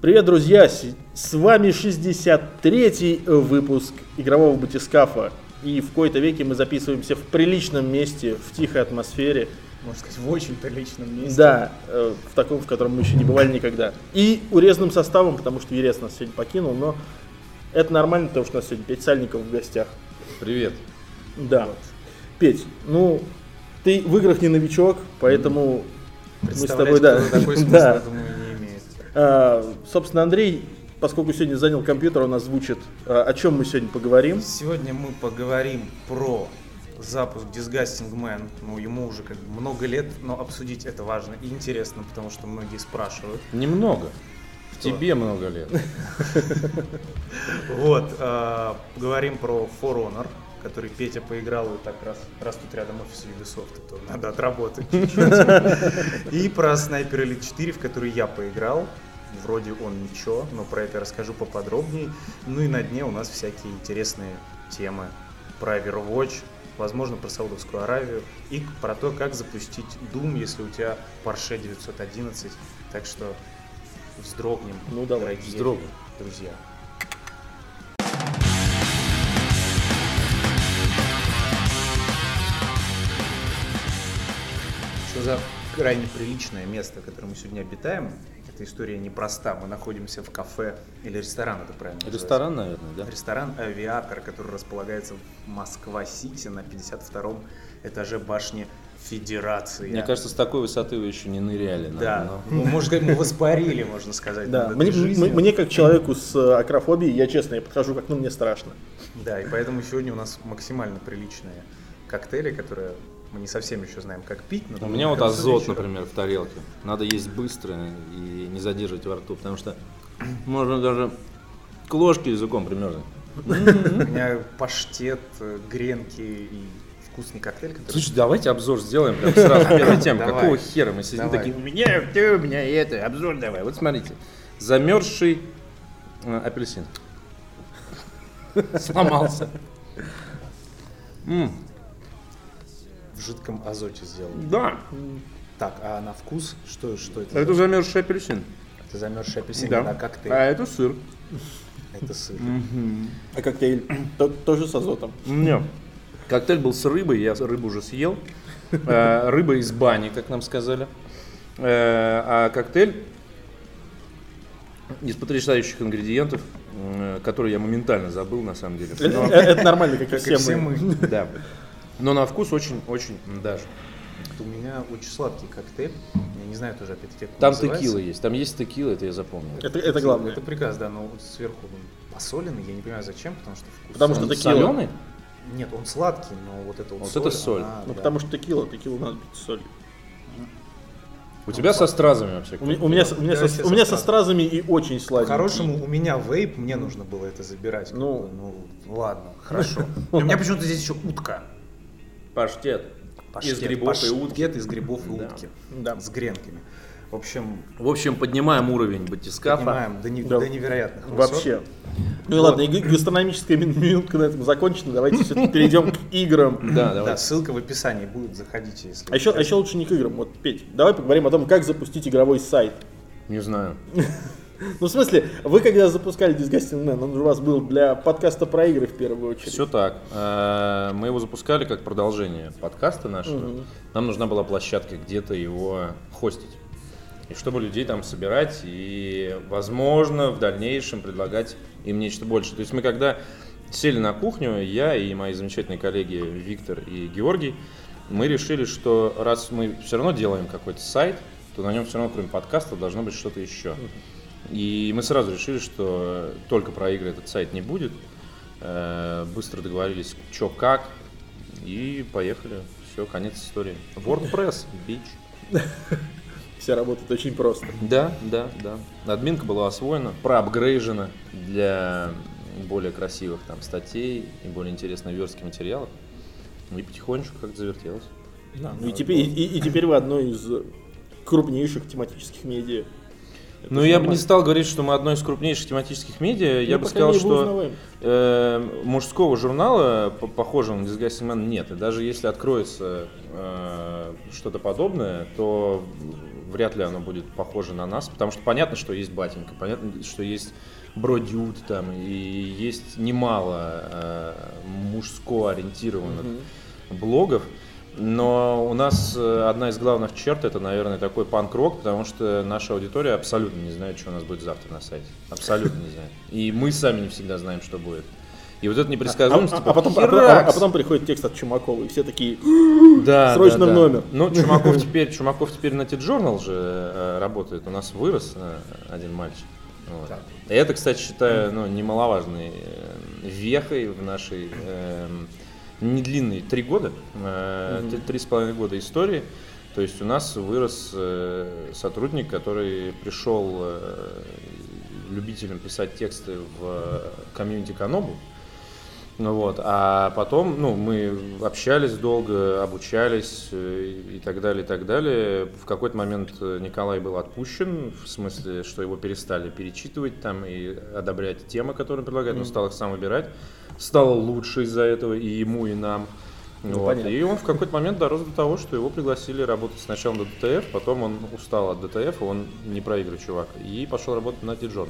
Привет, друзья! С вами 63-й выпуск игрового батискафа. И в кои-то веке мы записываемся в приличном месте, в тихой атмосфере. Можно сказать, в очень приличном месте. Да, э, в таком, в котором мы еще не бывали никогда. И урезанным составом, потому что Ерес нас сегодня покинул, но это нормально, потому что у нас сегодня Петь Сальников в гостях. Привет. Да. Петь, ну, ты в играх не новичок, поэтому мы с тобой, да. такой смысл, да. я думаю, собственно, Андрей, поскольку сегодня занял компьютер, он озвучит, а, о чем мы сегодня поговорим. Сегодня мы поговорим про запуск Disgusting Man. Ну, ему уже как бы много лет, но обсудить это важно и интересно, потому что многие спрашивают. Немного. В тебе много лет. Вот, э, поговорим про For Honor, который Петя поиграл, и так раз, раз тут рядом офис Ubisoft, то надо отработать чуть-чуть. И про Sniper Elite 4, в который я поиграл. Вроде он ничего, но про это расскажу поподробнее. Ну и на дне у нас всякие интересные темы про Overwatch, возможно, про Саудовскую Аравию и про то, как запустить Doom, если у тебя Porsche 911. Так что вздрогнем, Ну, давай, дорогие вздрогнем. друзья. Что за крайне приличное место, в котором мы сегодня обитаем? Эта история непроста. Мы находимся в кафе или ресторан, это правильно называется? Ресторан, наверное, да? Ресторан «Авиатор», который располагается в Москва-Сити на 52-м этаже башни Федерации. Мне кажется, с такой высоты вы еще не ныряли. да. наверное, Ну, можно сказать, мы воспарили, можно сказать. Да, мне, мне как человеку с э, акрофобией, я честно, я подхожу к окну, мне страшно. Да, и поэтому сегодня у нас максимально приличные коктейли, которые мы не совсем еще знаем, как пить. но У меня вот азот, вечера- например, в тарелке. Надо есть быстро и не задерживать во рту, потому что можно даже к ложке языком примерно. У меня паштет, э, гренки и вкусный коктейль, который... Слушай, давайте обзор сделаем прям сразу первой темы. Какого хера мы сидим такие, у меня, ты, у меня это, обзор давай. Вот смотрите, замерзший э, апельсин. Сломался. В жидком азоте сделан. Да, Так, а на вкус что, что это? это замерзший апельсин. Это замерзший апельсин, Да. а коктейль. А это сыр. Это сыр. А коктейль то- тоже с азотом. Нет. Коктейль был с рыбой, я рыбу уже съел. Э, Рыба из бани, как нам сказали. Э, А коктейль из потрясающих ингредиентов, м, которые я моментально забыл на самом деле. Это, Но- э, это нормально, как и Как и все все мы. мы. Да. Но на вкус очень-очень даже. У меня очень сладкий коктейль. Я не знаю тоже опять-таки, как Там называется. текила есть, там есть текила, это я запомнил. Это, это главное. Это прекрасно, да, но вот сверху он посоленый, я не понимаю зачем, потому что вкус. Потому что Он текила. соленый? Нет, он сладкий, но вот это вот, Вот это соль. она, Ну, да. потому что текила, текилу надо пить с солью. У тебя со стразами вообще? У меня, у меня, у меня со, все у меня со со стразами и очень сладенький. По-хорошему, у меня вейп, мне нужно было это забирать. Ну. ну ладно, хорошо. У меня почему-то здесь еще утка. Паштет. Паштет, Из грибов и утки. паштет из грибов и Да. утки. Да. С гренками. В общем, В общем, поднимаем уровень батискафа. понимаем до, не- Да. до невероятных высот. Вообще. Ну и ладно, и гастрономическая мин- минутка на этом закончена. Давайте все-таки перейдем к играм. Да, Да, ссылка в описании будет, заходите, если А еще, а еще лучше не к играм. Вот, Петь, давай поговорим о том, как запустить игровой сайт. Не знаю. Ну, в смысле, вы когда запускали Disgusting Man, он у вас был для подкаста про игры в первую очередь. Все так. Э, Мы его запускали как продолжение подкаста нашего. Нам нужна была площадка где-то его хостить. И чтобы людей там собирать и, возможно, в дальнейшем предлагать им нечто больше. То есть мы когда сели на кухню, я и мои замечательные коллеги Виктор и Георгий, мы решили, что раз мы все равно делаем какой-то сайт, то на нем все равно, кроме подкаста, должно быть что-то еще. И мы сразу решили, что только про игры этот сайт не будет. Э, Быстро договорились, что как, и поехали. Все, конец истории. WordPress, бич. Все работает очень просто. Да, да, да. Админка была освоена, проапгрейжена для более красивых там статей и более интересных верстки материалов. Ну И потихонечку как-то завертелось. Да, ну и теперь, и, и- и теперь вы одно из крупнейших тематических медиа. Это Ну, я бы не стал говорить, что мы одно из крупнейших тематических медиа. я Ну, бы по сказал, что э, мужского журнала, по- похожего на Disgusting Man, нет. И даже если откроется э, что-то подобное, то вряд ли оно будет похоже на нас, потому что понятно, что есть батенька, понятно, что есть бродюд там, и есть немало э, мужско ориентированных блогов, но у нас э, одна из главных черт это, наверное, такой панк-рок, потому что наша аудитория абсолютно не знает, что у нас будет завтра на сайте. Абсолютно не знает. И мы сами не всегда знаем, что будет. И вот это А, непредсказуемость, а- типа, а потом, а- херакс! а потом приходит текст от Чумакова, и все такие, Да, Срочно да, в да. номер. Ну, Чумаков теперь, Чумаков теперь на T-Journal же э, работает. У нас вырос э, один мальчик. Вот. Это, кстати, считаю, ну, немаловажной э, вехой в нашей эм, не длинной три года, э, три- с половиной года истории. То есть у нас вырос э, сотрудник, который пришел э, любителям писать тексты в комьюнити Канобу. Ну вот, а потом, ну, мы общались долго, обучались и так далее, и так далее. В какой-то момент Николай был отпущен, в смысле, что его перестали перечитывать там и одобрять темы, которые он предлагает, он стал их сам выбирать. Стало лучше из-за этого и ему, и нам. Ну, Вот. понятно. И он в какой-то момент дорос до того, что его пригласили работать сначала на DTF, потом он устал от DTF, он не про игры чувак, и пошел работать на TJournal.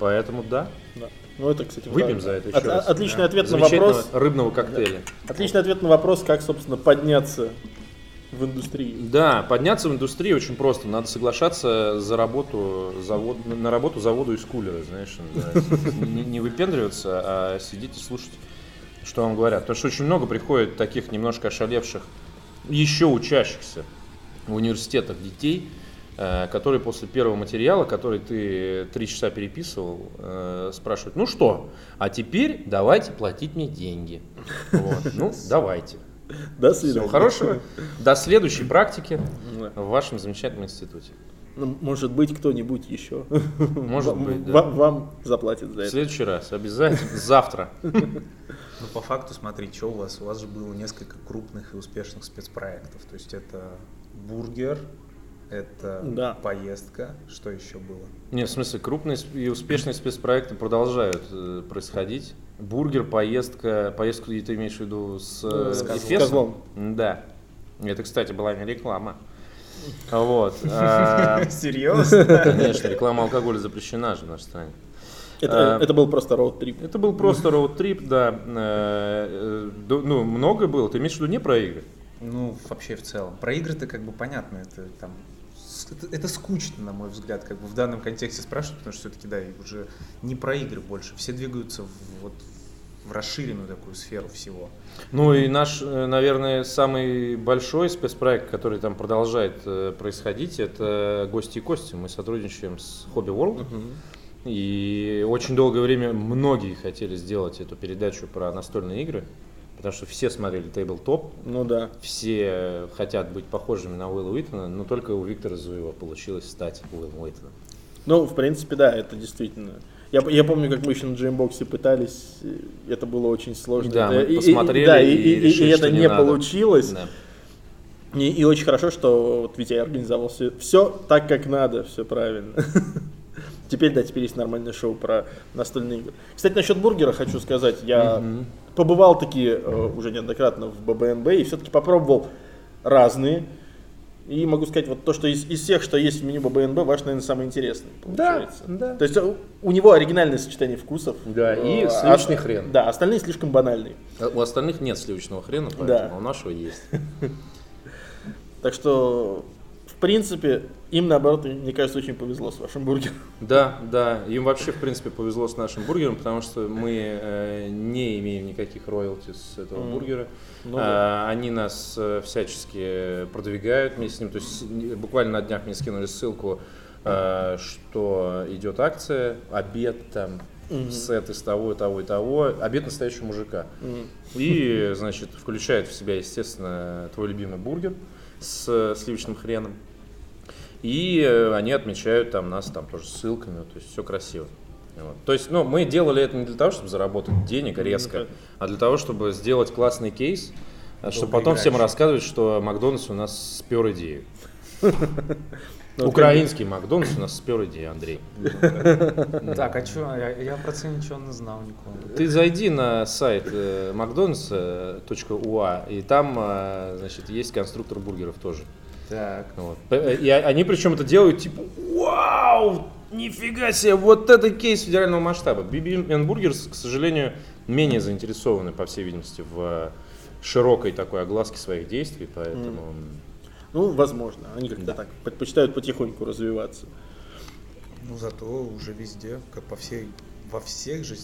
Поэтому да, Да. Ну, это, кстати, Выпьем правда. за это От- еще раз. Отличный ответ на вопрос. рыбного коктейля. Отличный ответ на вопрос, как, собственно, подняться в индустрии. Да, подняться в индустрии очень просто. Надо соглашаться за работу, завод, на работу заводу из кулера, знаешь, называется. не, не выпендриваться, а сидеть и слушать, что вам говорят. Потому что очень много приходит таких немножко ошалевших, еще учащихся в университетах детей, э, которые после первого материала, который ты три часа переписывал, э, спрашивают, ну что, а теперь давайте платить мне деньги. Вот. Ну, давайте. До свидания. Всего хорошего. До следующей практики в вашем замечательном институте. Ну, может быть, кто-нибудь еще. Может Вам- быть, да. Вам, вам заплатит за В это. следующий раз, обязательно. Завтра. Ну, по факту, смотри, что у вас? У вас же было несколько крупных и успешных спецпроектов. То есть это бургер, это Да. поездка. Что еще было? Не, в смысле, крупные и успешные спецпроекты продолжают э, происходить. Бургер, поездка, поездку ты имеешь в виду с, С. Эфесом? Козлом. Да. Это, кстати, была не реклама. Вот. а, Серьезно? Конечно, реклама алкоголя запрещена же в нашей стране. Это, А, это был просто роуд-трип. Это был просто роуд-трип, да. Э, э, Ну, много было. Ты имеешь в виду не про игры? Ну, вообще в целом. Про игры-то как бы понятно, это там это, это скучно, на мой взгляд, как бы в данном контексте спрашивать, потому что все-таки, да, уже не про игры больше. Все двигаются в, вот, в расширенную такую сферу всего. Ну и наш, э, наверное, самый большой спецпроект, который там продолжает э, происходить, это «Гости и кости». Мы сотрудничаем с Hobby World. И очень долгое время многие хотели сделать эту передачу про настольные игры, потому что все смотрели Tabletop, Ну да. все хотят быть похожими на Уилла Уитона, но только у Виктора Зуева получилось стать Уиллом Уитоном. Ну, в принципе, да, это действительно. Я, я помню, как мы еще на джеймбоксе пытались, и это было очень сложно. Да, мы И- и- посмотрели да, и, и и- и решили, это что не не надо. получилось. Да. И, и очень хорошо, что вот Витя организовал все, все так, как надо, все правильно. Теперь, да, теперь есть нормальное шоу про настольные игры. Кстати, насчет бургера хочу сказать. Я побывал таки э, уже неоднократно в ББНБ и все-таки попробовал разные. И могу сказать, вот то, что из, из всех, что есть в меню ББНБ, ваш, наверное, самый интересный получается. да. То есть э, у него оригинальное сочетание вкусов. Да, и Э, сливочный а- хрен. Да, остальные слишком банальные. А У остальных нет сливочного хрена, поэтому Да. а у нашего есть. Так что, в принципе, им, наоборот, мне кажется, очень повезло с вашим бургером. Да, да, им вообще, в принципе, повезло с нашим бургером, потому что мы э, не имеем никаких роялти с этого Мгм. бургера. Ну А, Они нас э, всячески продвигают вместе с ним. То есть буквально на днях мне скинули ссылку, э, что идет акция, обед там, Мгм. сет из того, и того, и того. Обед настоящего мужика. М. И, значит, включает в себя, естественно, твой любимый бургер с сливочным хреном. И э, они отмечают там нас там тоже ссылками, то есть все красиво. Вот. То есть, ну, мы делали это не для того, чтобы заработать денег резко, а для того, чтобы сделать классный кейс, а, чтобы потом Долгоиграющий. всем рассказывать, что Макдональдс у нас спер идею. Ну, Украинский Макдональдс у нас спер идею, Андрей. Так, а что? Я, про це нічого не знав ніколи. Ты зайди на сайт э, mcdonalds.ua, и там, э, значит, есть конструктор бургеров тоже. Так. Вот. П- И а- они причем это делают типа, вау, нифига себе, вот это кейс федерального масштаба. BB Burgers, к сожалению, менее заинтересованы, по всей видимости, в широкой такой огласке своих действий, поэтому... Ну, возможно. Они как-то так предпочитают потихоньку развиваться. Ну зато уже везде, как по всей, во всех же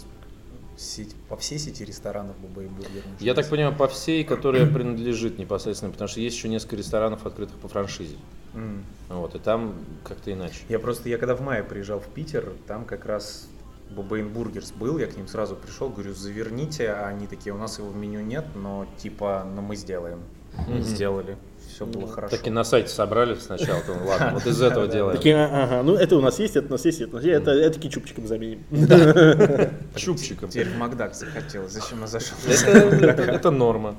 сеть, по всей сети ресторанов Буба и Бургер. Я так понимаю, по всей, которая принадлежит непосредственно, потому что есть еще несколько ресторанов, открытых по франшизе. М. Вот, и там как-то иначе. Я просто, я когда в мае приезжал в Питер, там как раз Бубейн Бургерс был, я к ним сразу пришел, говорю, заверните, а они такие, у нас его в меню нет, но типа, но мы сделаем. Сделали, все было хорошо. Так и на сайте собрали сначала, то ладно, вот из этого делаем. Такие, «А, ага, ну это у нас есть, это у нас есть, это у нас есть, это, это кетчупчиком заменим. Чупчиком. Теперь в Макдак захотелось, зачем я зашел? Это, норма.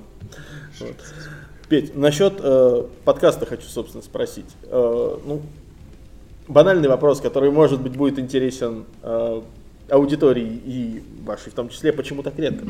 Петь, насчет э, подкаста хочу, собственно, спросить. Э, ну, банальный вопрос, который, может быть, будет интересен э, аудитории и вашей в том числе, почему так редко?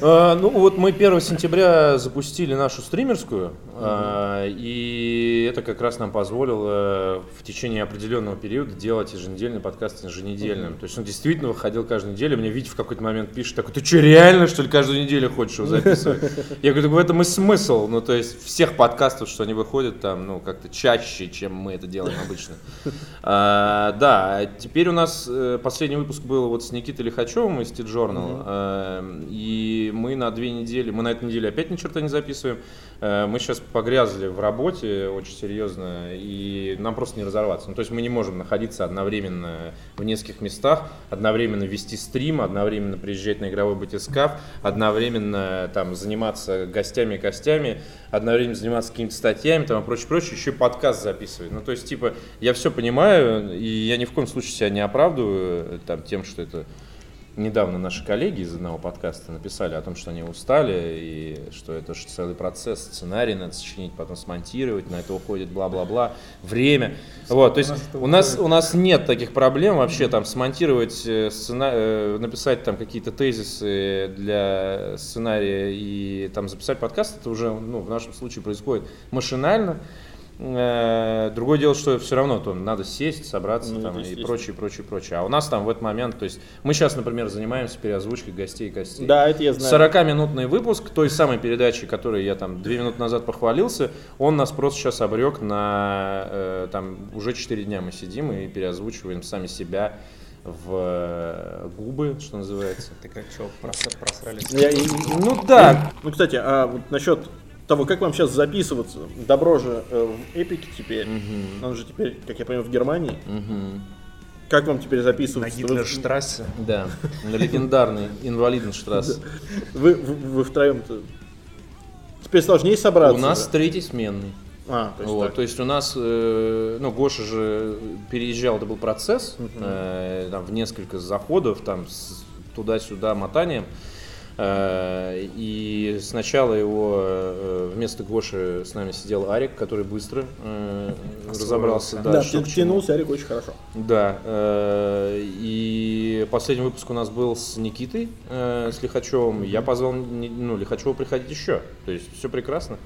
А, Ну вот мы 1 сентября запустили нашу стримерскую, а, и это как раз нам позволило в течение определенного периода делать еженедельный подкаст еженедельным. То есть он действительно выходил каждую неделю. Мне Витя в какой-то момент пишет, такой, ты что, реально, что ли, каждую неделю хочешь его записывать? Я говорю, так в этом и смысл. Ну, то есть всех подкастов, что они выходят там, ну, как-то чаще, чем мы это делаем обычно. А, Да, а теперь у нас э, последний выпуск был вот с Никитой Лихачевым из T-Journal, э, и мы на две недели, мы на этой неделе опять ни черта не записываем, Э, мы сейчас погрязли в работе очень серьезно, и нам просто не разорваться. Ну, то есть мы не можем находиться одновременно в нескольких местах, одновременно вести стрим, одновременно приезжать на игровой батискаф, одновременно там заниматься гостями и костями, одновременно заниматься какими-то статьями там, и прочее, прочее, еще и подкаст записывать. Ну, то есть, типа, я все понимаю, и я ни в коем случае себя не оправдываю э, там, тем, что это Недавно наши коллеги из одного подкаста написали о том, что они устали, и что это же целый процесс, сценарий надо сочинить, потом смонтировать, на это уходит бла-бла-бла, время. Вот, то есть у нас, у нас нет таких проблем вообще там смонтировать э, сцена- э, написать там какие-то тезисы для сценария и там записать подкаст, это уже ну, в нашем случае происходит машинально. Э, Другое дело, что все равно то надо сесть, собраться Ну, там, и прочее, прочее, прочее. А у нас там в этот момент, то есть мы сейчас, например, занимаемся переозвучкой гостей и гостей. Да, это я знаю. 40-минутный выпуск той самой передачи, которой я там две минуты назад похвалился, он нас просто сейчас обрек на э, там уже 4 дня мы сидим и переозвучиваем сами себя в э, губы, что называется. Так а что, просрались? Я- Ну да, Ну, кстати, а вот насчет того, как вам сейчас записываться, добро же э, в Эпике теперь, он же теперь, как я понимаю, в Германии. Как вам теперь На записываться? Вы- Гитлерштрассе. да, на легендарный инвалиденштрасс. Вы, вы, вы втроем-то теперь сложнее собраться. У нас да? третий сменный. А, то есть Вот, так. то есть у нас, э, ну, Гоша же переезжал, это был процесс, э, там, в несколько заходов, там, с- туда-сюда мотанием. Э, и сначала его э, вместо Гоши с нами сидел Арик, который быстро э, разобрался. Да, что к чему. тянулся, Арик, очень хорошо. Да, э, и последний выпуск у нас был с Никитой, э, с Лихачевым. Я позвал ну, Лихачева приходить еще. То есть все прекрасно.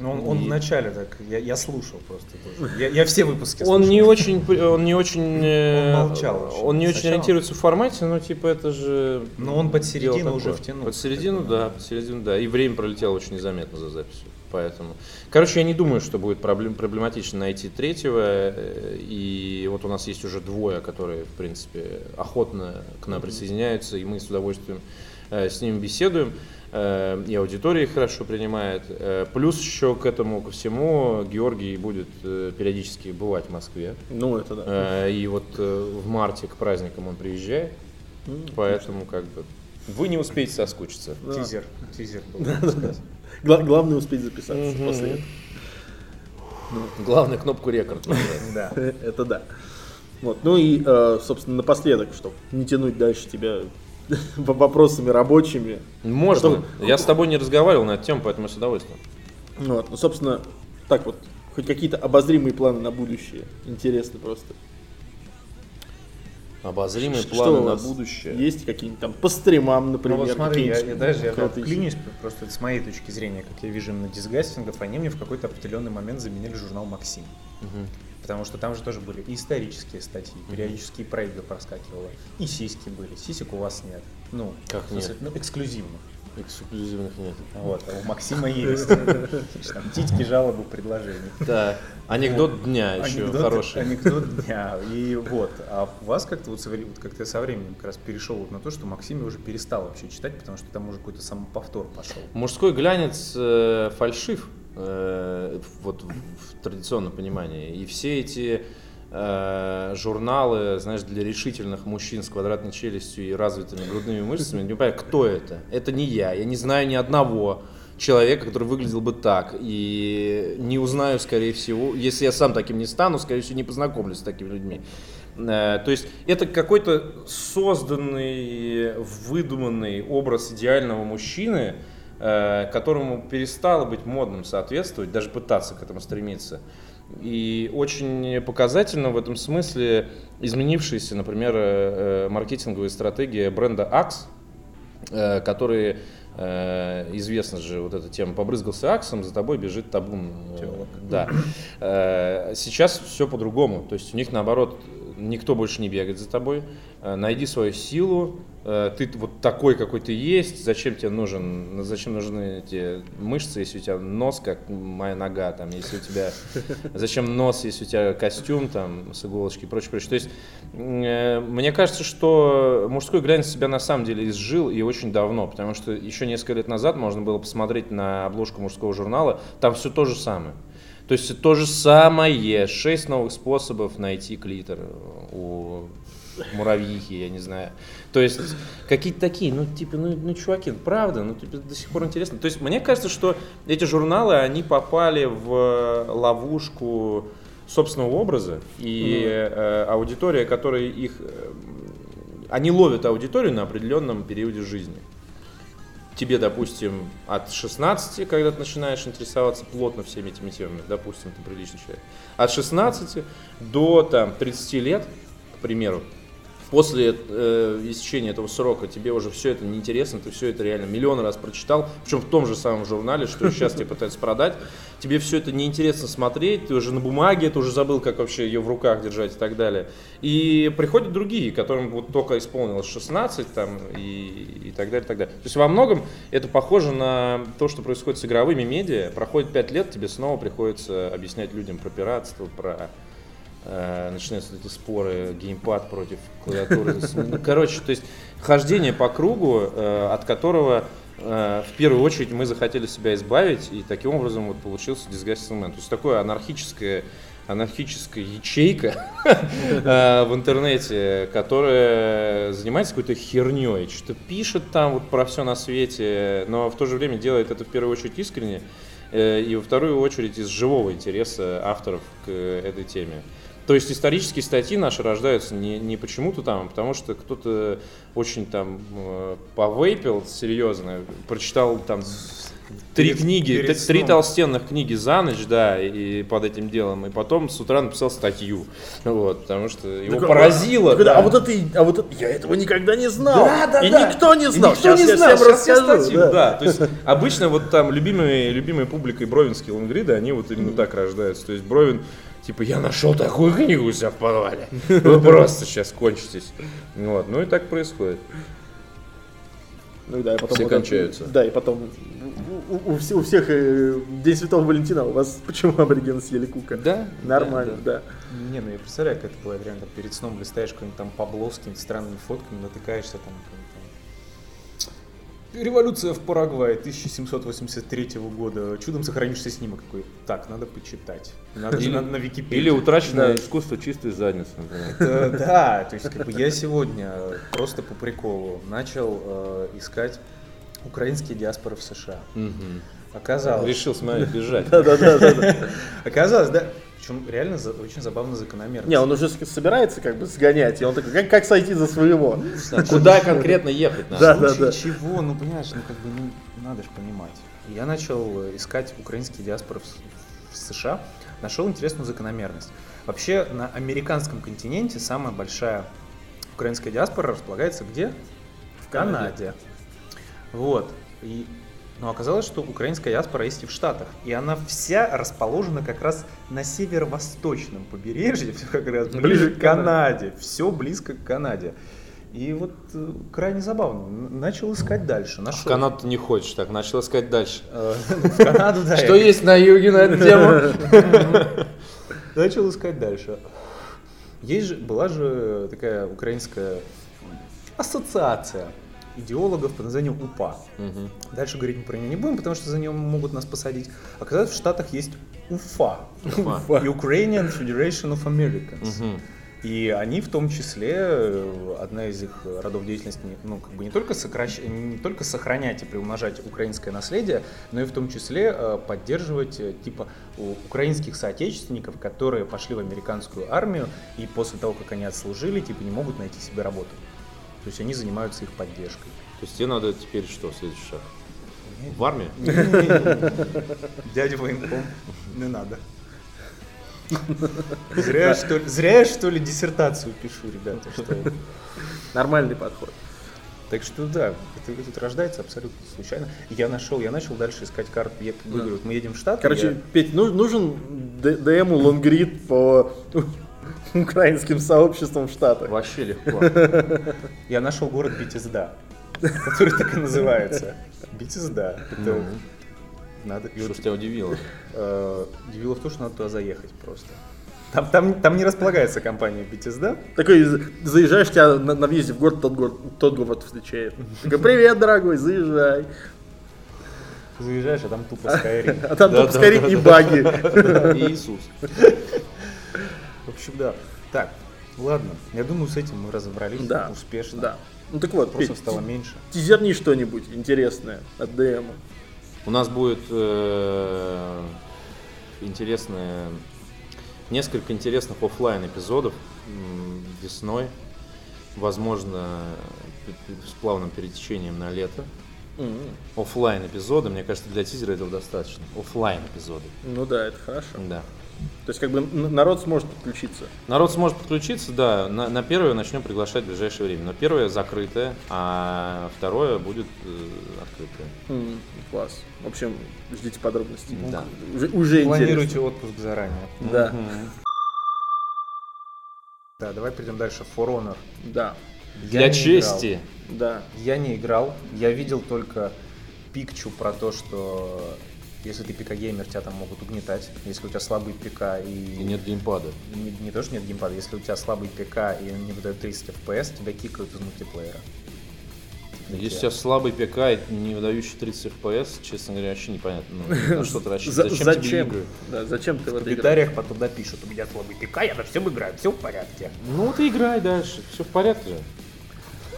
Ну, он, он И- вначале так, я, я слушал просто тоже. Я, я все выпуски Он слушал. не очень, он не очень, Он молчал очень. он не очень Сначала. ориентируется в формате, но типа это же. Но он под середину уже втянул. Под середину, да, под середину, да. И время пролетело очень незаметно за записью. Поэтому. Короче, я не думаю, что будет проблем, проблематично найти третьего. э, И вот у нас есть уже двое, которые, в принципе, охотно к нам присоединяются, и мы с удовольствием с ними беседуем. Э, И аудитория их хорошо принимает. Э, Плюс еще к этому ко всему Георгий будет э, периодически бывать в Москве. Ну, это да. Э, И вот э, в марте к праздникам он приезжает. Поэтому как бы вы не успеете соскучиться. Тизер, тизер был. Гла- главное успеть записаться после этого. Главное кнопку рекорд. Да. Это да. Вот. Ну и, э, собственно, напоследок, чтобы не тянуть дальше тебя вопросами рабочими. Можно. Я с тобой не разговаривал на эту тему, поэтому с удовольствием. Вот. Ну, собственно, так вот, хоть какие-то обозримые планы на будущее. Интересно просто. Обозримые Что планы у на будущее. Есть какие-нибудь там по стримам, Ну например? вот смотри, я, я даже я крутые? клянусь, просто с моей точки зрения, как я вижу именно дисгастингов, они мне в какой-то определенный момент заменили журнал «Максим». Мгм. Потому что там же тоже были и исторические статьи, периодически и про игры проскакивало, и сиськи были. Сисек у вас нет. Ну, Как нет? Ну, эксклюзивных. Эксклюзивных нет. Вот, а у Максима есть. Там титьки, жалобы, предложения. Да. Анекдот дня еще Анекдот- хороший. Анекдот дня. И вот, а у вас как-то вот, вот как-то со временем как раз перешел вот на то, что Максим уже перестал вообще читать, потому что там уже какой-то самоповтор пошел. Мужской глянец э, фальшив, вот в, традиционном понимании. И все эти э, журналы, знаешь, для решительных мужчин с квадратной челюстью и развитыми грудными мышцами, не понимаю, кто это? Это не я. Я не знаю ни одного человека, который выглядел бы так. И не узнаю, скорее всего, если я сам таким не стану, скорее всего, не познакомлюсь с такими людьми. Э, То есть это какой-то созданный, выдуманный образ идеального мужчины, э, которому перестало быть модным соответствовать, даже пытаться к этому стремиться. И очень показательно в этом смысле изменившаяся, например, э, э, маркетинговая стратегия бренда Axe, э, который э, известно же вот эта тема, побрызгался аксом, за тобой бежит табун. э, Тёлок. Да. Э, Сейчас все по-другому. То есть у них наоборот никто больше не бегает за тобой. Э, Найди свою силу. Э, Ты вот такой, какой ты есть. Зачем тебе нужен, зачем нужны эти мышцы, если у тебя нос, как моя нога, там, если у тебя, зачем нос, если у тебя костюм там с иголочки и прочее, прочее. То есть э, мне кажется, что мужской глянец себя на самом деле изжил и очень давно, потому что еще несколько лет назад можно было посмотреть на обложку мужского журнала, там все то же самое. То есть то же самое, шесть новых способов найти клитор у муравьихи, я не знаю. То есть какие-то такие, ну типа, ну, ну чуваки, правда, ну типа до сих пор интересно. То есть мне кажется, что эти журналы, они попали в ловушку собственного образа, и э, аудитория, которая их... э, они ловят аудиторию на определенном периоде жизни тебе, допустим, от 16, когда ты начинаешь интересоваться плотно всеми этими темами, допустим, ты приличный человек, от 16 до там, 30 лет, к примеру, после э, истечения этого срока тебе уже все это неинтересно, ты все это реально миллион раз прочитал, причем в том же самом журнале, что сейчас тебе пытаются продать, тебе все это неинтересно смотреть, ты уже на бумаге, ты уже забыл, как вообще ее в руках держать и так далее. И приходят другие, которым вот только исполнилось 16 там, и, и так далее, и так далее. То есть во многом это похоже на то, что происходит с игровыми медиа. Проходит 5 лет, тебе снова приходится объяснять людям про пиратство, про начинаются вот эти споры, геймпад против клавиатуры. Ну, Короче, то есть хождение по кругу, э, от которого э, в первую очередь мы захотели себя избавить, и таким образом вот получился Disguised Element. То есть такое анархическое анархическая ячейка э, в интернете, которая занимается какой-то херней, что-то пишет там вот про все на свете, но в то же время делает это в первую очередь искренне, э, и во вторую очередь из живого интереса авторов к этой теме. То есть исторические статьи наши рождаются не, не почему-то там, а потому что кто-то очень там э, повейпил серьезно, прочитал там три Перед- книги, перед три толстенных книги за ночь, да, и под этим делом, и потом с утра написал статью, вот, потому что его Так, поразило. так, да. А вот это, и- а вот это, я этого никогда не знал. Да, да, и да. никто не И знал. никто Сейчас не я знал, всем сейчас я расскажу. статью, да. да. То есть обычно вот там любимые, любимой публикой Бровинские лонгриды, они вот именно так рождаются. То есть Бровин, типа, я нашел такую книгу у себя в подвале. Вы просто сейчас кончитесь. Вот, ну и так происходит. Ну да, и потом Все вот это- кончаются. Да, и потом у, у- у все- у всех э, День Святого Валентина, у вас почему аборигены съели кука? Да? Нормально, Да, да. Не, ну я представляю, как это бывает реально, там перед сном листаешь какой-нибудь там Пабло с какими-то странными фотками, натыкаешься там Революция в Парагвае 1783 года. Чудом сохранившийся снимок какой. Так, надо почитать. Надо Или- на, на Википедию. Или утраченное Да. искусство чистой задницы, например. Э, Да, то есть как бы я сегодня просто по приколу начал э, искать украинские диаспоры в США. Мгм. Оказалось, Решил с моей бежать. Да, да, да, да, да. оказалось, да. Причем реально за- очень забавно закономерно. Не, он уже собирается как бы сгонять, и он такой, как, как сойти за своего? Куда конкретно ехать надо? Да, В да, да. чего, ну понимаешь, ну как бы ну, надо же понимать. Я начал искать украинские диаспоры в США, нашел интересную закономерность. Вообще на американском континенте самая большая украинская диаспора располагается где? В Канаде. Вот. И, но оказалось, что украинская диаспора есть и в Штатах. И она вся расположена как раз на северо-восточном побережье, все как раз ближе, Ближе к Канаде. Канаде. Все близко к Канаде. И вот э, крайне забавно. Начал искать дальше. В Нашел. Канаду ты не хочешь, так, начал искать дальше. Э, В Канаду, да. Что есть на юге на эту тему? Начал искать дальше. Есть же, была же такая украинская ассоциация идеологов под названием УПА. Мгм. Дальше говорить мы про нее не будем, потому что за нее могут нас посадить. Оказалось, в Штатах есть УФА. Уфа. Ukrainian Federation of Americans. Мгм. И они в том числе, э, одна из их родов деятельности, ну, как бы не только, сокращ... не только сохранять и приумножать украинское наследие, но и в том числе э, поддерживать э, типа украинских соотечественников, которые пошли в американскую армию и после того, как они отслужили, типа не могут найти себе работу. То есть они занимаются их поддержкой. То есть тебе надо теперь что, следующий шаг? В армию? Дядя военком, не надо. Зря, что зря я, что ли, диссертацию пишу, ребята. Что... Нормальный подход. Так что да, это, это рождается абсолютно случайно. Я нашел, я начал дальше искать карту. Я говорю, вот мы едем в Штаты. Короче, я- Петь, ну- нужен ДМу лонгрид по украинским сообществам в Штатах. Вообще легко. я, нашел город Битизда, который так и называется. Битизда. Это надо. и Что ж тебя удивило? э, удивило в том, что надо туда заехать просто. Там, там, там не располагается компания Битизда. Такой за- заезжаешь, тебя на, на въезде в город тот, город тот город встречает. Такой, привет, дорогой, заезжай. Заезжаешь, а там тупо Skyrim. А там Да, только да, скорее да, и да. баги. Иисус. Общем, да. Так, ладно. Я думаю, с этим мы разобрались Да, успешно. Да. Ну так вот, Петь, стало меньше. тизерни что-нибудь интересное от ДМа. У нас будет э, интересные, несколько интересных оффлайн эпизодов весной, возможно, с плавным перетечением на лето. Оффлайн эпизоды, мне кажется, для тизера этого достаточно. Оффлайн эпизоды, Ну да, это хорошо. да. То есть как бы народ сможет подключиться. Народ сможет подключиться, да. На, на первое начнем приглашать в ближайшее время. Но первое закрытое, а второе будет э, открытое. М, Класс. В общем, ждите подробностей. Да. Уже, уже Планируйте интересно. отпуск заранее. Да, Мгм. Да, давай перейдем дальше. For Honor. да, Я Для не играл. чести. да. Я не играл. Я видел только пикчу про то, что если ты ПК-геймер, тебя там могут угнетать. Если у тебя слабый ПК и... И нет геймпада. Не, не то, что нет геймпада, если у тебя слабый ПК и не выдает 30 FPS, тебя кикают из мультиплеера. Если у тебя слабый ПК и не выдающий 30 FPS, честно говоря, вообще непонятно. Ну, на что ты рассчитываешь? За- Зачем, тебе? Да, зачем ты в В комментариях потом напишут, у меня слабый ПК, я на всем играю, все в порядке. Ну ты играй дальше, все в порядке же.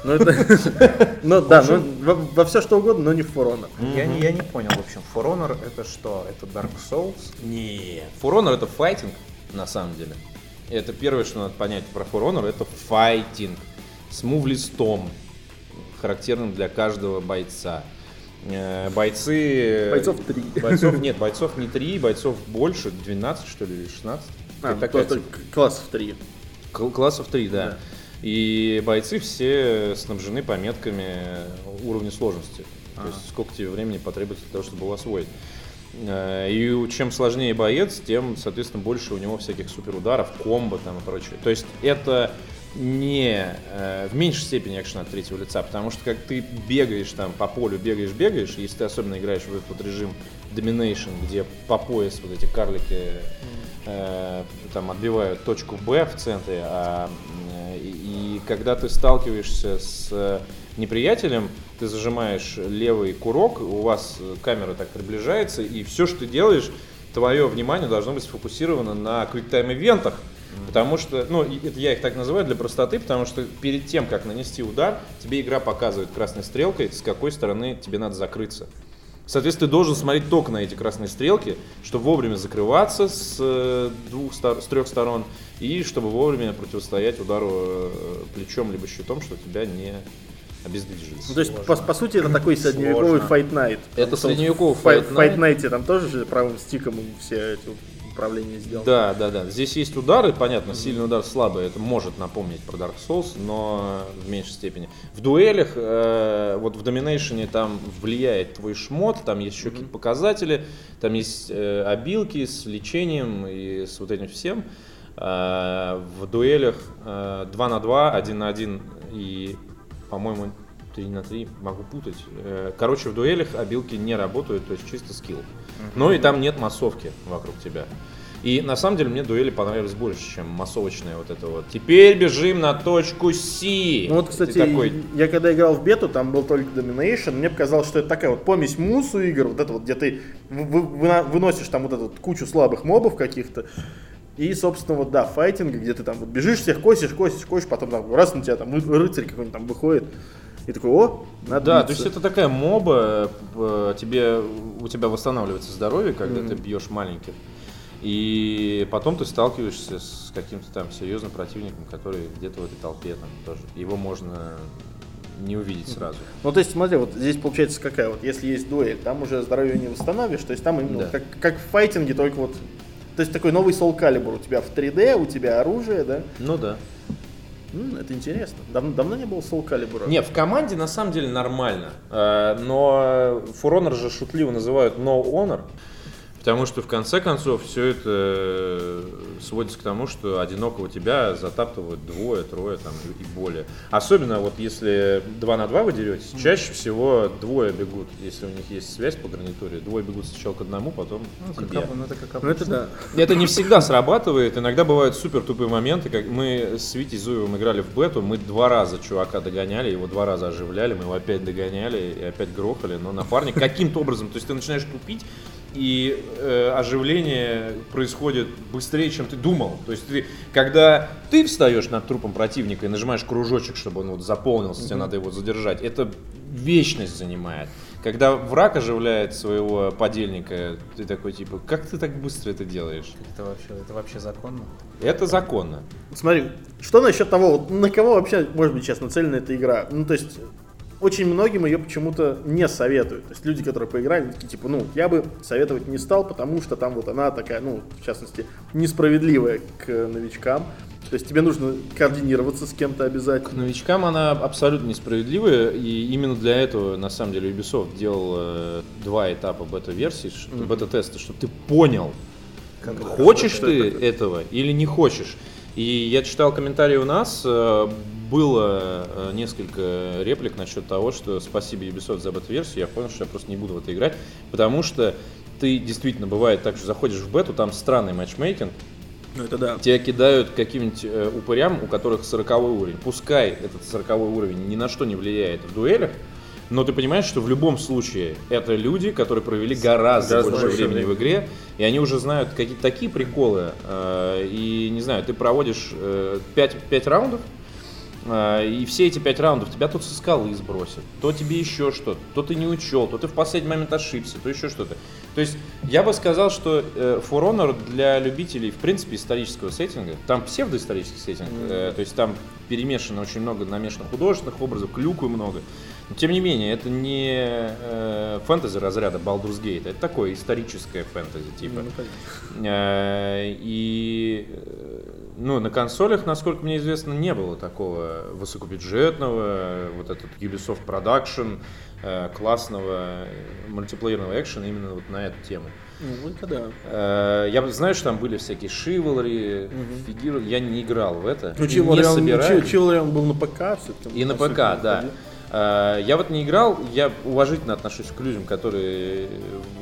Ну, это... Ну, да, ну, во, во все что угодно, но не в For Honor. Я, не, я не понял, в общем, For Honor это что? Это Dark Souls? Нет. For Honor это файтинг, на самом деле. Это первое, что надо понять про For Honor, это файтинг. С мувлистом, характерным для каждого бойца. Э, Бойцы... Бойцов три. Бойцов нет, бойцов не три, бойцов больше, 12 что ли, или 16. А, Это такая просто типа- к- классов 3. Кл- Классов 3, да. Да. И бойцы все снабжены пометками уровня сложности. То есть сколько тебе времени потребуется для того, чтобы его освоить. Э, И чем сложнее боец, тем, соответственно, больше у него всяких суперударов, комбо там и прочее. То есть это не э, в меньшей степени экшен от третьего лица, потому что как ты бегаешь там по полю, бегаешь, бегаешь, если ты особенно играешь в этот вот режим Domination, где по пояс вот эти карлики э, там отбивают точку Б в центре, а, э, и, когда ты сталкиваешься с неприятелем, ты зажимаешь левый курок, у вас э, камера так приближается, и все, что ты делаешь, твое внимание должно быть сфокусировано на квиктайм ивентах, потому что, ну, это я их так называю для простоты, потому что перед тем, как нанести удар, тебе игра показывает красной стрелкой, с какой стороны тебе надо закрыться. Соответственно, ты должен смотреть только на эти красные стрелки, чтобы вовремя закрываться с, э, двух с трех сторон и чтобы вовремя противостоять удару э, плечом либо щитом, что тебя не обездвижили. Ну, то есть, по, по сути, это такой средневековый Сложно. Fight Night. Это средневековый в Fight, Fight Fight Night. Night там тоже же правым стиком все эти управления сделан. Да, да, да. Здесь есть удары, понятно, сильный удар слабый, это может напомнить про Dark Souls, но в меньшей степени. В дуэлях, э, вот в Доминейшене там влияет твой шмот, там есть еще какие-то показатели, там есть э, обилки с лечением и с вот этим всем. Э, в дуэлях э, 2 на 2, 1 на 1 и, по-моему, 3 на 3, могу путать. Э, Короче, в дуэлях обилки не работают, то есть чисто скилл. Но и там нет массовки вокруг тебя. И на самом деле мне дуэли понравились больше, чем массовочная вот это вот. Теперь бежим на точку С. Ну вот, кстати, ты такой, я когда играл в бету, там был только Domination, мне показалось, что это такая вот помесь мусу игр, вот это вот, где ты вы- вы- выносишь там вот эту вот кучу слабых мобов каких-то, и, собственно, вот, да, файтинга, где ты там вот бежишь, всех косишь, косишь, косишь, потом там раз на тебя там рыцарь какой-нибудь там выходит, и такой, о, надо Да, то биться». есть это такая моба, э, тебе, у тебя восстанавливается здоровье, когда ты бьешь маленьких. И потом ты сталкиваешься с каким-то там серьезным противником, который где-то в этой толпе там тоже. Его можно не увидеть сразу. Ну, то есть, смотри, вот здесь получается какая вот, если есть дуэль, там уже здоровье не восстановишь, то есть там именно Да. вот как, как в файтинге, только вот, то есть такой новый Soul Calibur, у тебя в 3D, у тебя оружие, да, Ну да. Это интересно. Дав- давно не было Soul Calibur. Не, в команде на самом деле нормально. Э, Но For же шутливо называют No Honor. Потому что в конце концов все это э, сводится к тому, что одинокого тебя затаптывают двое, трое там и более. Особенно вот если 2 на 2 вы деретесь, чаще всего двое бегут, если у них есть связь по гарнитуре, двое бегут сначала к одному, потом Ну, к как тебе. об- ну, это как Ну, это да. Это не всегда срабатывает, иногда бывают супер тупые моменты, как мы с Витей Зуевым играли в бету, мы два раза чувака догоняли, его два раза оживляли, мы его опять догоняли и опять грохали, но напарник каким-то образом, то есть ты начинаешь тупить, и э, оживление происходит быстрее, чем ты думал. То есть ты, когда ты встаешь над трупом противника и нажимаешь кружочек, чтобы он вот заполнился, тебе надо его задержать, это вечность занимает. Когда враг оживляет своего подельника, ты такой типа, как ты так быстро это делаешь? Это вообще, это вообще законно? Это законно. Смотри, что насчет того, на кого вообще, может быть, сейчас нацелена эта игра? Ну, то есть, очень многим ее почему-то не советуют. То есть люди, которые поиграли, такие, типа, ну, я бы советовать не стал, потому что там вот она такая, ну, в частности, несправедливая к новичкам. То есть тебе нужно координироваться с кем-то К обязательно. новичкам она абсолютно несправедливая, и именно для этого, на самом деле, Ubisoft делал э, два этапа бета-версии, ш- бета-теста, чтобы ты понял, хочешь Что ты это? этого или не хочешь. И я читал комментарии у нас, э, было э, несколько реплик насчет того, что спасибо Ubisoft за бета-версию, я понял, что я просто не буду в это играть, потому что ты действительно бывает так, что заходишь в бету, там странный матчмейкинг, Ну, это да. Тебя кидают каким-нибудь э, упырям, у которых 40 уровень. Пускай этот 40 уровень ни на что не влияет в дуэлях, но ты понимаешь, что в любом случае это люди, которые провели гораздо, Гораздо больше больше времени в игре, и они уже знают какие-то такие приколы. э, и не знаю, ты проводишь э, 5, 5 раундов, и все эти пять раундов тебя тут со скалы сбросят, то тебе еще что-то, то ты не учел, то ты в последний момент ошибся, то еще что-то. То есть я бы сказал, что э, For Honor для любителей, в принципе, исторического сеттинга, там псевдоисторический сеттинг, э, то есть там перемешано очень много намешанных художественных образов, клюквы много. Но тем не менее, это не э, фэнтези разряда Baldur's Gate, это такое историческое фэнтези типа. Понятно. Э, И э, ну, на консолях, насколько мне известно, не было такого высокобюджетного, вот этот Ubisoft Production, э, классного мультиплеерного экшена именно вот на эту тему. Ну, это да. Э, Я знаю, что там были всякие шивалри, фигуры. Я не играл в это. Ну, он был на ПК все-таки. И на ПК, да. Э, Я вот не играл, я уважительно отношусь к людям, которые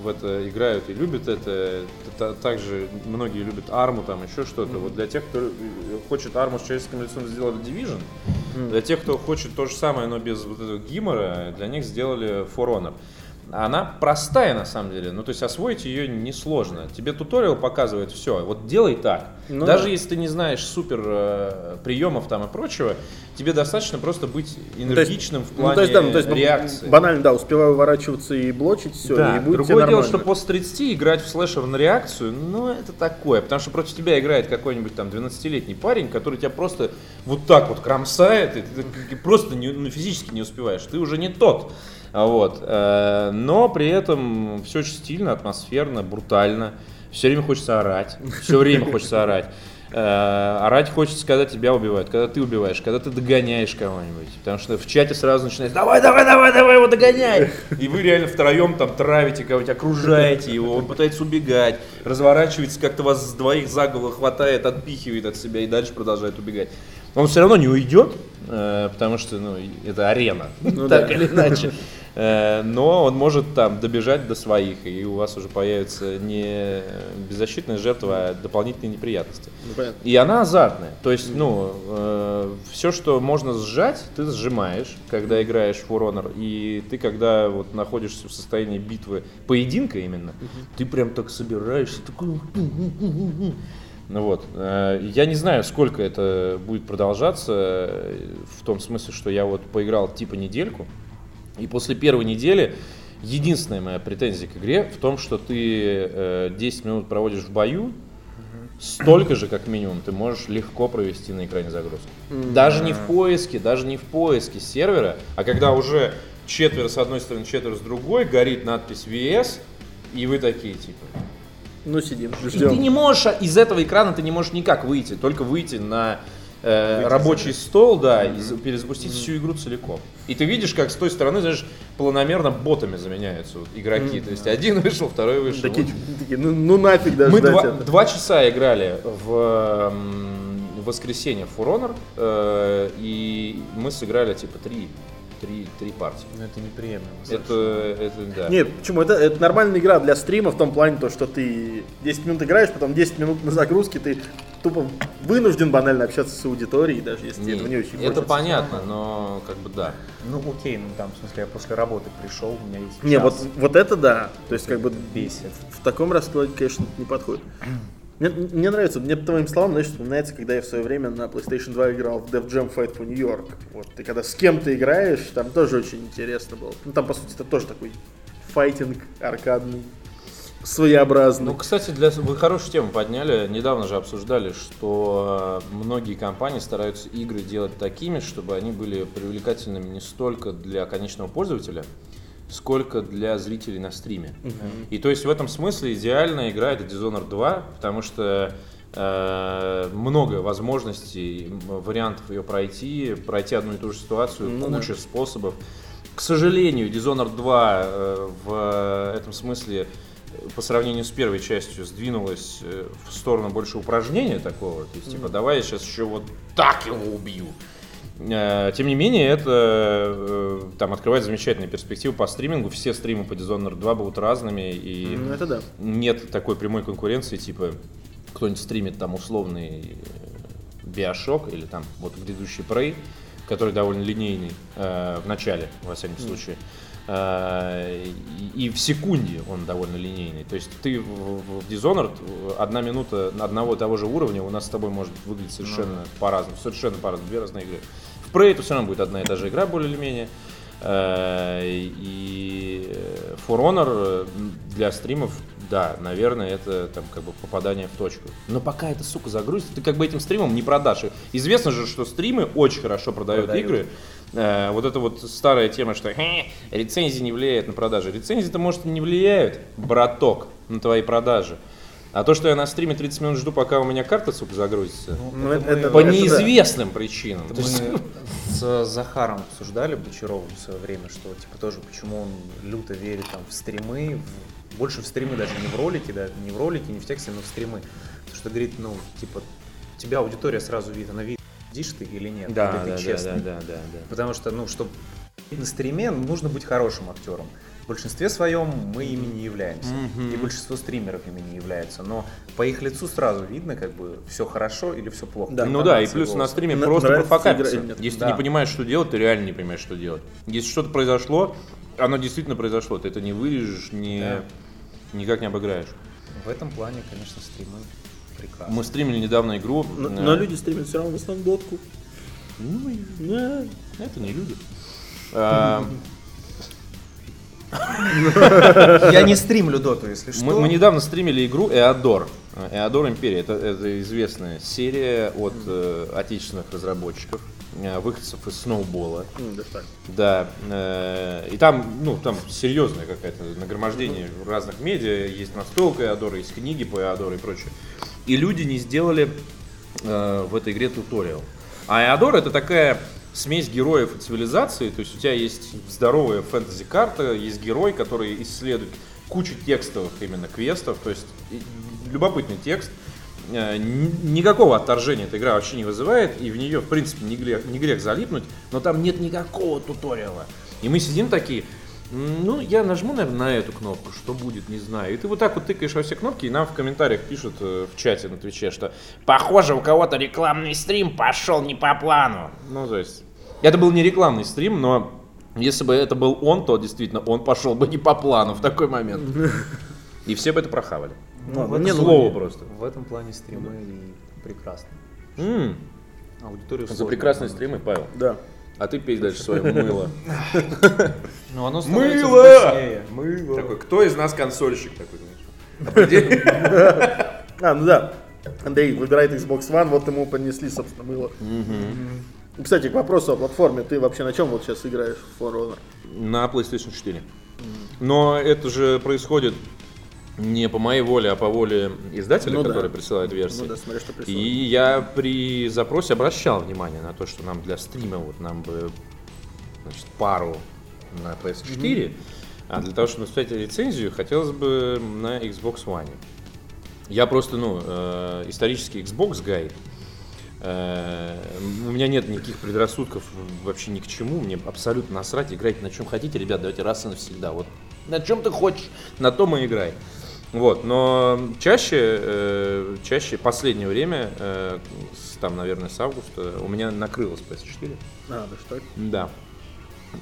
в это играют и любят это. Та- Также многие любят арму, там еще что-то. Вот для тех, кто э, хочет арму с человеческим лицом, сделали Division. Для тех, кто хочет то же самое, но без вот этого гимора, для них сделали For Honor. Она простая на самом деле, ну то есть освоить ее несложно. Тебе туториал показывает все, вот делай так. Ну Даже да. если ты не знаешь супер э, приемов там и прочего, тебе достаточно просто быть энергичным в плане ну, то есть, ну, то есть, реакции. банально, да, успеваю уворачиваться и блочить все, Да, и будет другое дело, нормально. что после 30 играть в слэшер на реакцию, ну это такое, потому что против тебя играет какой-нибудь там 12-летний парень, который тебя просто вот так вот кромсает, и ты просто не- ну, физически не успеваешь, ты уже не тот. А Вот. э, Но при этом все очень стильно, атмосферно, брутально. все время хочется орать, все время хочется орать. Э, орать хочется, когда тебя убивают, когда ты убиваешь, когда ты догоняешь кого-нибудь. Потому что в чате сразу начинается «давай, давай, давай, давай его догоняй!» И вы реально втроем там травите кого-нибудь, окружаете его, он пытается убегать, разворачивается, как-то вас с двоих за голову хватает, отпихивает от себя и дальше продолжает убегать. Он все равно не уйдет, э, потому что ну, это арена, Ну так да. или иначе. Э, Но он может там добежать до своих, и у вас уже появится не беззащитная жертва, а дополнительные неприятности. Ну. И она азартная. То есть, ну, все, что можно сжать, ты сжимаешь, когда играешь в Honor. И ты, когда вот находишься в состоянии битвы, поединка именно, ты прям так собираешься, такой... Ну вот, э, я не знаю, сколько это будет продолжаться, э, в том смысле, что я вот поиграл типа недельку, и после первой недели единственная моя претензия к игре в том, что ты э, 10 минут проводишь в бою, столько же, как минимум, ты можешь легко провести на экране загрузку. Даже не в поиске, даже не в поиске сервера, а когда уже четверо с одной стороны, четверо с другой, горит надпись VS, и вы такие типа. Ну, сидим, И ждем. ты не можешь а, из этого экрана ты не можешь никак выйти, только выйти на э, рабочий стол, да, и за- перезапустить всю игру целиком. И ты видишь, как с той стороны, знаешь, планомерно ботами заменяются вот игроки. То есть один вышел, второй вышел. Такие, Вот. такие, ну, ну нафиг даже Мы два, это. два часа играли в воскресенье в For Honor, э, и мы сыграли типа три, три, три партии. Ну, это неприемлемо. Это, это да. Нет, почему? Это, это нормальная игра для стрима в том плане, то, что ты 10 минут играешь, потом 10 минут на загрузке, ты тупо вынужден банально общаться с аудиторией, даже если тебе Не, этого не очень это хочется. понятно, но как бы да. Ну окей, ну там, в смысле, я после работы пришел, у меня есть Не, час. вот, вот это да. То есть, как бы бесит. в таком раскладе, конечно, не подходит. Мне, мне нравится, мне по твоим словам, знаешь, вспоминается, когда я в свое время на PlayStation 2 играл в Def Jam Fight for New York. Вот, ты когда с кем-то играешь, там тоже очень интересно было. Ну, там, по сути, это тоже такой файтинг аркадный, своеобразный. Ну, кстати, для, вы хорошую тему подняли. Недавно же обсуждали, что э, многие компании стараются игры делать такими, чтобы они были привлекательными не столько для конечного пользователя, сколько для зрителей на стриме. И то есть в этом смысле идеальная игра это Dishonored 2, потому что э, много возможностей, вариантов ее пройти, пройти одну и ту же ситуацию, Ну да. куча способов. К сожалению, Dishonored 2 э, в этом смысле э, по сравнению с первой частью сдвинулась э, в сторону больше упражнения такого. То есть, типа, давай я сейчас еще вот так его убью. Э, Тем не менее, это э, там открывает замечательные перспективы по стримингу. Все стримы по Dishonored 2 будут разными, и Ну, это да. нет такой прямой конкуренции, типа кто-нибудь стримит там условный э, Биошок или там вот грядущий Prey, который довольно линейный э, в начале, во всяком случае. Э, и, и в секунде он довольно линейный. То есть ты в, в- Dishonored э, одна минута одного и того же уровня у нас с тобой может выглядеть совершенно по-разному. Совершенно по-разному. Две разные игры. В Prey это все равно будет одна и та же игра, более или менее. Э, И э, For Honor э, для стримов, да, наверное, это там как бы попадание в точку. Но пока это, сука, загрузится, ты как бы этим стримом не продашь. Известно же, что стримы очень хорошо продают, Продают. игры. Э, Вот это вот старая тема, что «Хе, рецензии не влияют на продажи. Рецензии-то, может, и не влияют, браток, на твои продажи. А то, что я на стриме 30 минут жду, пока у меня карта, сука, загрузится, Ну, это- мы- это- по это да. неизвестным причинам. То есть- Мы с Захаром обсуждали Бочаровым в свое время, что типа тоже почему он люто верит там в стримы, в- больше в стримы даже не в ролики, да, не в ролики, не в тексте, но в стримы. Потому что говорит, ну, типа, тебя аудитория сразу видит, она видит, сидишь ты или нет, Да, или ты да, да, честный. да, да, да, да. Потому что, ну, чтобы на стриме нужно быть хорошим актером. В большинстве своем мы ими не являемся. И большинство стримеров ими не являются. Но по их лицу сразу видно, как бы все хорошо или все плохо. Да. Ну да, и плюс на голоса. стриме На- просто профокапиться. Если Да. ты не понимаешь, что делать, ты реально не понимаешь, что делать. Если что-то произошло, оно действительно произошло, ты это не вырежешь, не, Да. никак не обыграешь. В этом плане, конечно, стримы прекрасны. Мы стримили недавно игру. Но, э, но люди стримят все равно в основном дотку. Ну, и Да. это не люди. А, Я не стримлю доту, если что. Мы, мы недавно стримили игру Эодор. Эодор Империя. Это, это известная серия от э, отечественных разработчиков. э, выходцев из сноубола. Так. Да, э, и там, ну, там серьезное какое-то нагромождение разных медиа, есть настолка Эодора, есть книги по Эодору и прочее. И люди не сделали э, в этой игре туториал. А Эодор это такая смесь героев и цивилизации, то есть у тебя есть здоровая фэнтези-карта, есть герой, который исследует кучу текстовых именно квестов, то есть любопытный текст, Э, Никакого отторжения эта игра вообще не вызывает, и в нее, в принципе, не грех, не грех залипнуть, но там нет никакого туториала. И мы сидим такие, «М, ну, я нажму, наверное, на эту кнопку, что будет, не знаю. И ты вот так вот тыкаешь во все кнопки, и нам в комментариях пишут э, в чате на Твиче, что похоже, у кого-то рекламный стрим пошел не по плану. Ну, то есть, это был не рекламный стрим, но если бы это был он, то действительно он пошел бы не по плану в такой момент. И все бы это прохавали. В этом не, ну, Слово просто. В этом плане стримы и прекрасны. М, Аудиторию За прекрасные стримы, Павел. Да. А ты пей дальше свое мыло. Ну, оно Мыло! Мыло! Такой, кто из нас консольщик такой? А, ну да. Андрей выбирает Xbox One, вот ему понесли, собственно, мыло. Кстати, к вопросу о платформе. Ты вообще на чем вот сейчас играешь в For Honor? На PlayStation 4. Но это же происходит не по моей воле, а по воле издателя, Ну да. который присылает версии. Ну да, смотри, что И я при запросе обращал внимание на то, что нам для стрима вот нам бы значит, пару на PS4, а для того, чтобы написать лицензию, хотелось бы на Xbox One. Я просто, ну, э, исторический Xbox гай. Э, у меня нет никаких предрассудков вообще ни к чему. Мне абсолютно насрать. Играйте на чем хотите, ребят, давайте раз и навсегда. Вот на чем ты хочешь, на том и играй. Вот, но чаще, э, чаще последнее время, э, с- там, наверное, с августа, у меня накрылось PS4. А, да что? Да.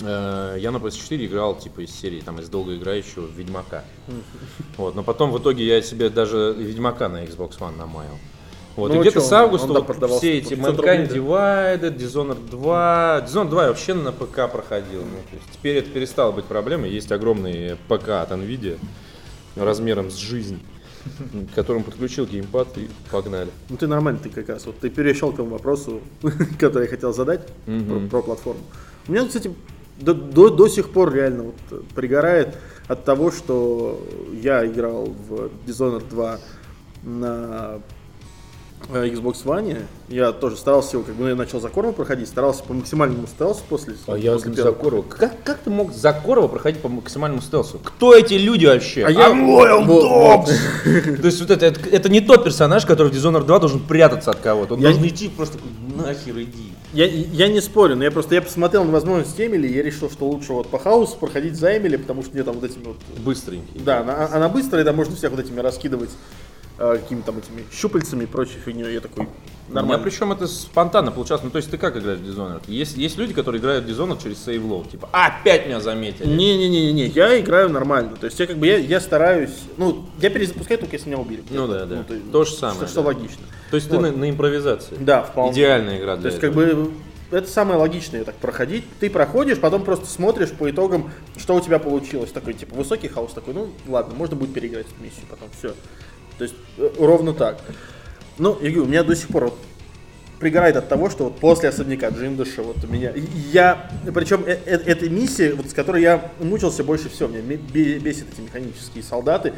Э, Я на PS4 играл типа из серии, там, из долгоиграющего Ведьмака. Вот, но потом в итоге я себе даже Ведьмака на Xbox One намаял. Вот, Ну, и где-то с августа вот все эти 500 Mankind? Divided, Dishonored 2. Dishonored 2 я вообще на ПК проходил. Ну, то есть теперь это перестало быть проблемой. Есть огромный ПК от NVIDIA размером с жизнь, к которому подключил геймпад и погнали. Ну ты нормально, ты как раз. Вот ты перешел к тому вопросу, который я хотел задать про, про платформу. У меня, кстати, до, до, до сих пор реально вот пригорает от того, что я играл в Dishonored 2 на Xbox One. Я тоже старался его, как бы ну, я начал Закорова проходить, старался по максимальному стелсу после, А я после за первого. Закорова. Как, как ты мог Закорова проходить по максимальному стелсу? Кто эти люди вообще? А я- I'm loyal dogs! То есть вот это, это, это не тот персонаж, который в Dishonored 2 должен прятаться от кого-то. Он Я должен не- идти просто нахер иди. Я, я не спорю, но я просто я посмотрел на возможность Эмили, и я решил, что лучше вот по хаосу проходить за Эмили, потому что мне там вот этими вот Быстренький. Да, она, она быстрая, да, можно всех вот этими раскидывать э, какими-то там этими щупальцами и прочей фигней. Я такой, У нормально. причем это спонтанно получалось. Ну, то есть ты как играешь в Dishonored? Есть, есть люди, которые играют в Dishonored через сейвлоу. Типа, «А, опять меня заметили. Не-не-не-не, я играю нормально. То есть я как бы, я, я стараюсь, ну, я перезапускаю только если меня убили. Ну да, да. то есть, То же самое, Что, что да. логично. То есть ты Вот. на, на импровизации. Да, вполне. Идеальная игра То для есть этого. как бы это самое логичное так проходить. Ты проходишь, потом просто смотришь по итогам, что у тебя получилось. Такой, типа, высокий хаос такой, ну ладно, можно будет переиграть эту миссию потом, все. То есть э, ровно так. Ну, я говорю, у меня до сих пор вот пригорает от того, что вот после особняка Джиндыша вот у меня... Я, причем э- э- эта миссия, вот с которой я мучился больше всего, меня ме- бе- бесит эти механические солдаты.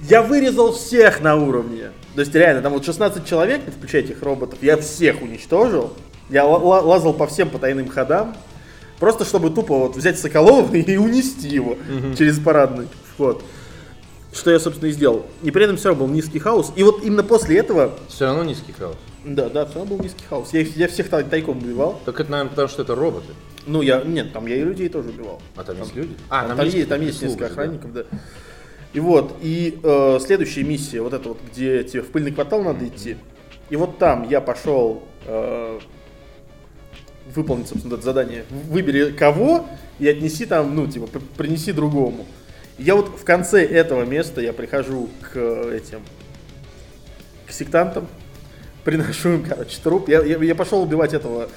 Я вырезал всех на уровне. То есть реально, там вот 16 человек, не включая этих роботов, я всех уничтожил. Я ла- ла- лазал по всем потайным ходам, просто чтобы тупо вот взять Соколова и унести его через парадный вход. Что я, собственно, и сделал. И при этом все равно был низкий хаос. И вот именно после этого Все равно низкий хаос. да, да, все равно был низкий хаос. Я, их- я всех тай- тайком убивал. Так это, наверное, потому что это роботы. Ну, я, нет, там я и людей тоже убивал. А там есть люди? А, там, есть, там есть прислуга несколько же, да. охранников, да. И вот, и э, следующая миссия, вот это вот, где тебе в пыльный квартал надо идти. И вот там я пошел э, выполнить, собственно, это задание. Выбери кого и отнеси там, ну, типа, принеси другому. Я вот в конце этого места я прихожу к э, этим, к сектантам, приношу им, короче, труп. Я, я, я пошел убивать этого...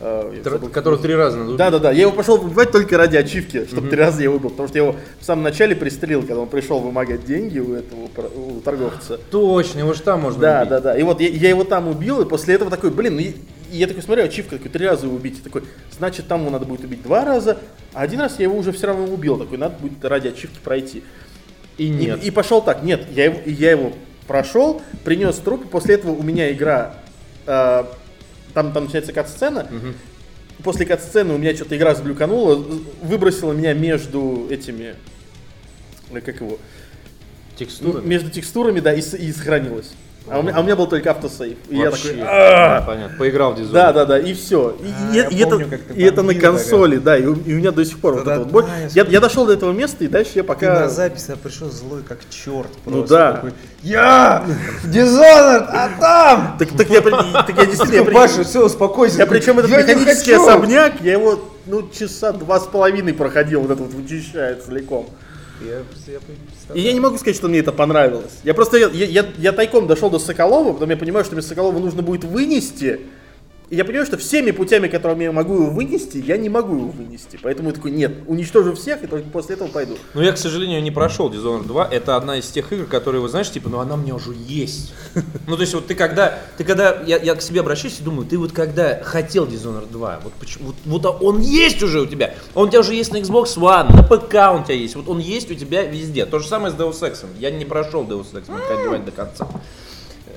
э, забыл, Который три раза надо да, да, да. Я его пошел убивать только ради ачивки, чтобы три раза я его убил. Потому что я его в самом начале пристрелил, когда он пришел вымогать деньги у этого у торговца. Точно, его же там можно Да, убить. да, да. И вот я, я его там убил, и после этого такой, блин, ну и я такой смотрю, ачивка такой, три раза его убить. Такой, значит, там его надо будет убить два раза, а один раз я его уже все равно убил. Такой, надо будет ради ачивки пройти. И нет. И, и пошел так, нет, я его, я его прошел, принес труп, и после этого у меня игра, э, там, там начинается кат-сцена, после кат-сцены у меня что-то игра заблюканула, выбросила меня между этими, э, как его, Текстура. между текстурами, да, и, и сохранилась. А у, меня, а у меня был только автосейв. И я такой, «А!» Понятно. Поиграл в дизайн. да, да, да, и все. И, А, и- я и это, помню, как ты и это на консоли, да, и у, и у меня до сих пор вот Да-да, это вот боль. да, я Я, я дошел до этого места, и дальше я Ты пока... на запись я пришел злой как черт Ну просто. да. такой, я! Dishonored, а там! Так, так я, так я действительно... я при- Паша, все, успокойся. Я причем этот механический особняк, я его ну часа два с половиной проходил, вот это вот вычищая целиком. И я не могу сказать, что мне это понравилось. Я просто, я, я, я тайком дошел до Соколова, потом я понимаю, что мне Соколова нужно будет вынести. И я понимаю, что всеми путями, которыми я могу его вынести, я не могу его вынести. Поэтому я такой, нет, уничтожу всех, и только после этого пойду. Но я, к сожалению, не прошел Dishonored 2. Это одна из тех игр, которые, вы знаешь, типа, ну она у меня уже есть. Ну, то есть, вот ты когда, ты когда, я, я к себе обращаюсь и думаю, ты вот когда хотел Dishonored 2, вот почему, вот, вот он есть уже у тебя. Он у тебя уже есть на Xbox One, на ПК у тебя есть, вот он есть у тебя везде. То же самое с Deus Ex. Я не прошел Deus Ex Divided до конца.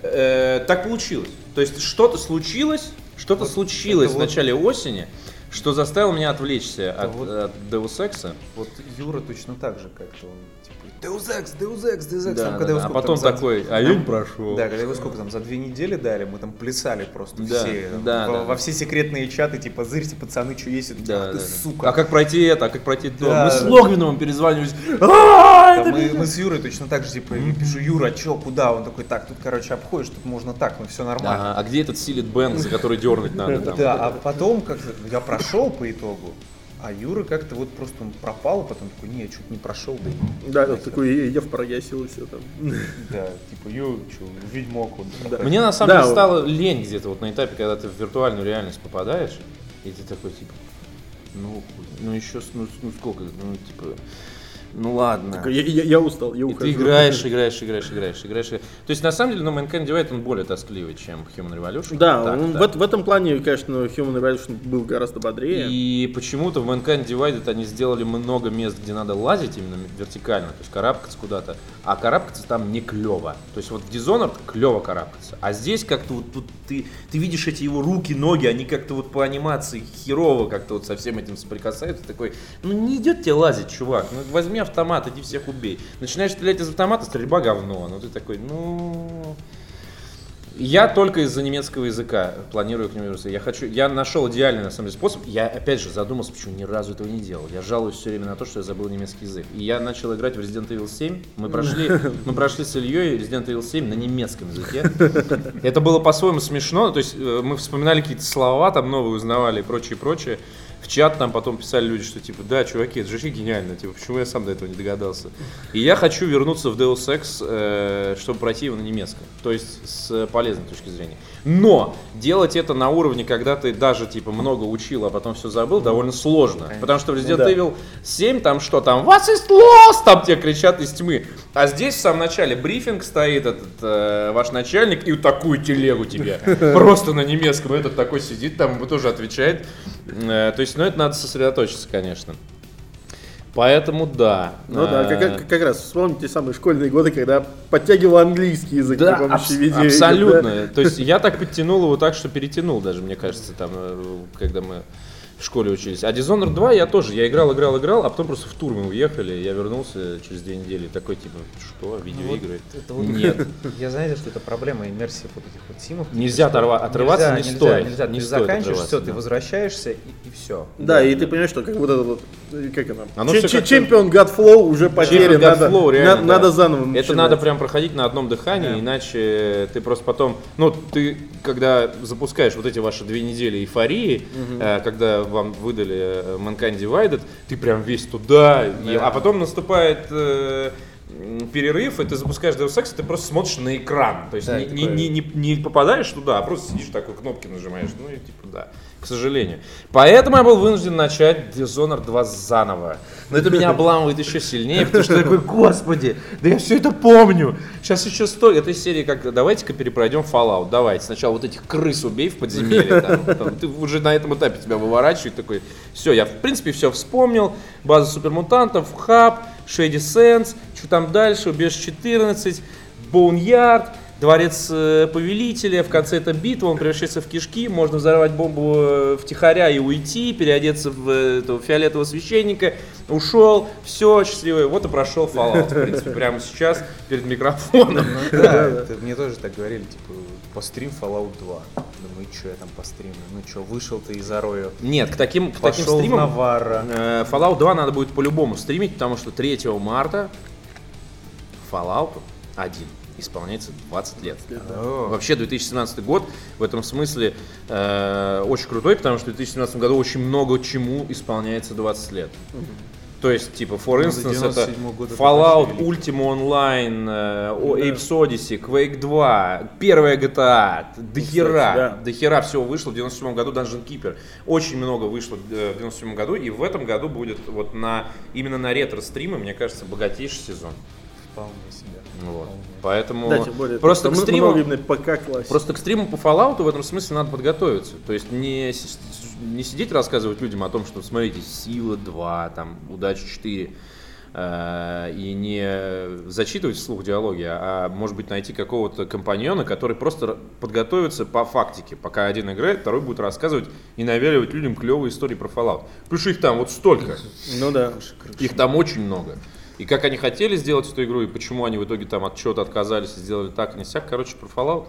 Э, так получилось. То есть что-то случилось, что-то Вот случилось в вот- начале осени, что заставило меня отвлечься от, вот- от Deus Ex. Вот Юра точно так же как-то он, Deus Ex, Deus Ex, Deus Ex. Да, Там, да, когда да. его А потом там за- такой, а я не прошел. Да, когда его сколько там, за две недели дали, мы там плясали просто Да, все. да, во, да. во все секретные чаты, типа, зырьте, пацаны, что есть? Да, Ах ты, да, да. сука. А как пройти это, а как пройти то? Да, Мы с да. Логвиновым перезванивались. Да, мы, мы с Юрой точно так же, типа, я пишу, Юра, чё, куда? Он такой, так, тут, короче, обходишь, тут можно так, ну все нормально. Ага, а где этот силит бэнк, за который дернуть надо? Да, а потом как я прошел по итогу, а Юра как-то вот просто он пропал, а потом такой, не, я чуть не прошел, да и Да, нахер». вот такой, я в прогасил и все там. Да, типа, ю, чё, ведьмак он. Мне на самом Да, деле вот. стало лень где-то вот на этапе, когда ты в виртуальную реальность попадаешь, и ты такой типа, ну, хуй, ну еще, ну, ну сколько, ну типа, ну ладно. Такой, Я, я- я устал, я И ухожу. ты играешь, играешь, играешь, играешь, играешь. То есть на самом деле, ну, Mankind Divide, он более тоскливый, чем Human Revolution. Да, Так, он да. В, в этом плане, конечно, Human Revolution был гораздо бодрее. И почему-то в Mankind Divided они сделали много мест, где надо лазить именно вертикально, то есть карабкаться куда-то, а карабкаться там не клево. То есть вот в Dishonored клево карабкаться, а здесь как-то вот тут ты, ты видишь эти его руки, ноги, они как-то вот по анимации херово как-то вот со всем этим соприкасаются, такой, ну не идет тебе лазить, чувак, ну возьми автомат, иди всех убей. Начинаешь стрелять из автомата, стрельба говно, ну ты такой, ну... Я только из-за немецкого языка планирую к нему вернуться. Я хочу, я нашел идеальный на самом деле способ. Я опять же задумался, почему ни разу этого не делал. Я жалуюсь все время на то, что я забыл немецкий язык. И я начал играть в Resident Evil 7. Мы прошли, мы прошли с Ильей Resident Evil 7 на немецком языке. Это было по-своему смешно. То есть э, мы вспоминали какие-то слова там новые узнавали и прочее, прочее. В чат там потом писали люди, что типа, да, чуваки, это же вообще гениально, типа, почему я сам до этого не догадался. И я хочу вернуться в Deus Ex, э, чтобы пройти его на немецком, то есть с полезной точки зрения. Но делать это на уровне, когда ты даже типа много учил, а потом все забыл, довольно сложно. Потому что в Resident Да. Evil 7 там что там, вас is lost, там тебе кричат из тьмы. А здесь в самом начале брифинг стоит этот э, ваш начальник и вот такую телегу тебе. Просто на немецком этот такой сидит, там ему тоже отвечает. Э, То есть, ну это надо сосредоточиться, конечно. Поэтому да. Ну да, Э, как, как- как раз вспомните те самые школьные годы, когда подтягивал английский язык Да, при помощи абс- видеоигр, абсолютно. да. То есть я так подтянул его так, что перетянул даже, мне кажется, там, э, когда мы в школе учились. А Dishonored 2 я тоже, я играл, играл, играл, а потом просто в тур мы уехали, я вернулся через две недели, такой типа, что, видеоигры? Это вот- Нет. Я знаю, что это проблема иммерсии вот этих вот симов. Нельзя что оторва- отрываться нельзя, не нельзя, стоит. Нельзя, Не ты стоит заканчиваешь, все, ты да. возвращаешься и, и все. Да, и ты понимаешь, что как вот это вот, э, как она, Оно как-то- чемпион Godflow уже потерян, надо, God Flow, на- реально, да. надо заново Это начинать. надо прям проходить на одном дыхании, иначе ты просто потом, ну, ты, когда запускаешь вот эти ваши две недели эйфории, э, когда вам выдали э, Mankind Divided, ты прям весь туда, и- а потом наступает э, перерыв, и ты запускаешь Deus Ex, и ты просто смотришь на экран. То есть Да, не, не, не, не- не попадаешь туда, а просто сидишь такой, кнопки нажимаешь. Ну и типа да, к сожалению. Поэтому я был вынужден начать Dishonored 2 заново. Но это меня обламывает еще сильнее, потому что я такой, господи, да я все это помню. Сейчас еще сто... Этой серии как, давайте-ка перепройдем Fallout, давайте. Сначала вот этих крыс убей в подземелье, там, там, ты уже на этом этапе тебя выворачивает, такой, все, я в принципе все вспомнил, база супермутантов, хаб, Shady Sands, что там дальше, убежище 14, Boneyard, Дворец э, Повелителя, в конце это битва, он превращается в кишки, можно взорвать бомбу э, втихаря и уйти, переодеться в э, этого фиолетового священника, ушел, все, счастливый, вот и прошел Fallout, в принципе, прямо сейчас перед микрофоном. Да, это мне тоже так говорили, типа, пострим Fallout 2. Думаю, что я там постримлю? Ну что, вышел ты из Арою, Нет, к таким, к таким в стримам Наварра. Fallout 2 надо будет по-любому стримить, потому что 3 марта Fallout 1 исполняется 20 лет. О, Вообще 2017 год в этом смысле э, очень крутой, потому что в 2017 году очень много чему исполняется 20 лет. То есть, типа, for Ну, instance, это 97-го года это Fallout. Ultima Online, э, о- Apes Odyssey, Quake 2, первая GTA, до хера, да. до хера всего вышло в 97 году, Dungeon Keeper. Очень много вышло э, в 97 году, и в этом году будет вот на, именно на ретро-стримы, мне кажется, богатейший сезон. вполне себе. Вот. Поэтому Да, более, просто к стриму, именно ПК классики. Просто к стриму по Fallout в этом смысле надо подготовиться. То есть не, не сидеть рассказывать людям о том, что смотрите, Сила 2, там, Удача 4, э, и не зачитывать вслух диалоги, а может быть найти какого-то компаньона, который просто подготовится по фактике. Пока один играет, второй будет рассказывать и навяливать людям клевые истории про Fallout. Плюс их там вот столько. Ну да. Их там очень много. И как они хотели сделать эту игру, и почему они в итоге там от чего-то отказались и сделали так, и не сяк. Короче, про Fallout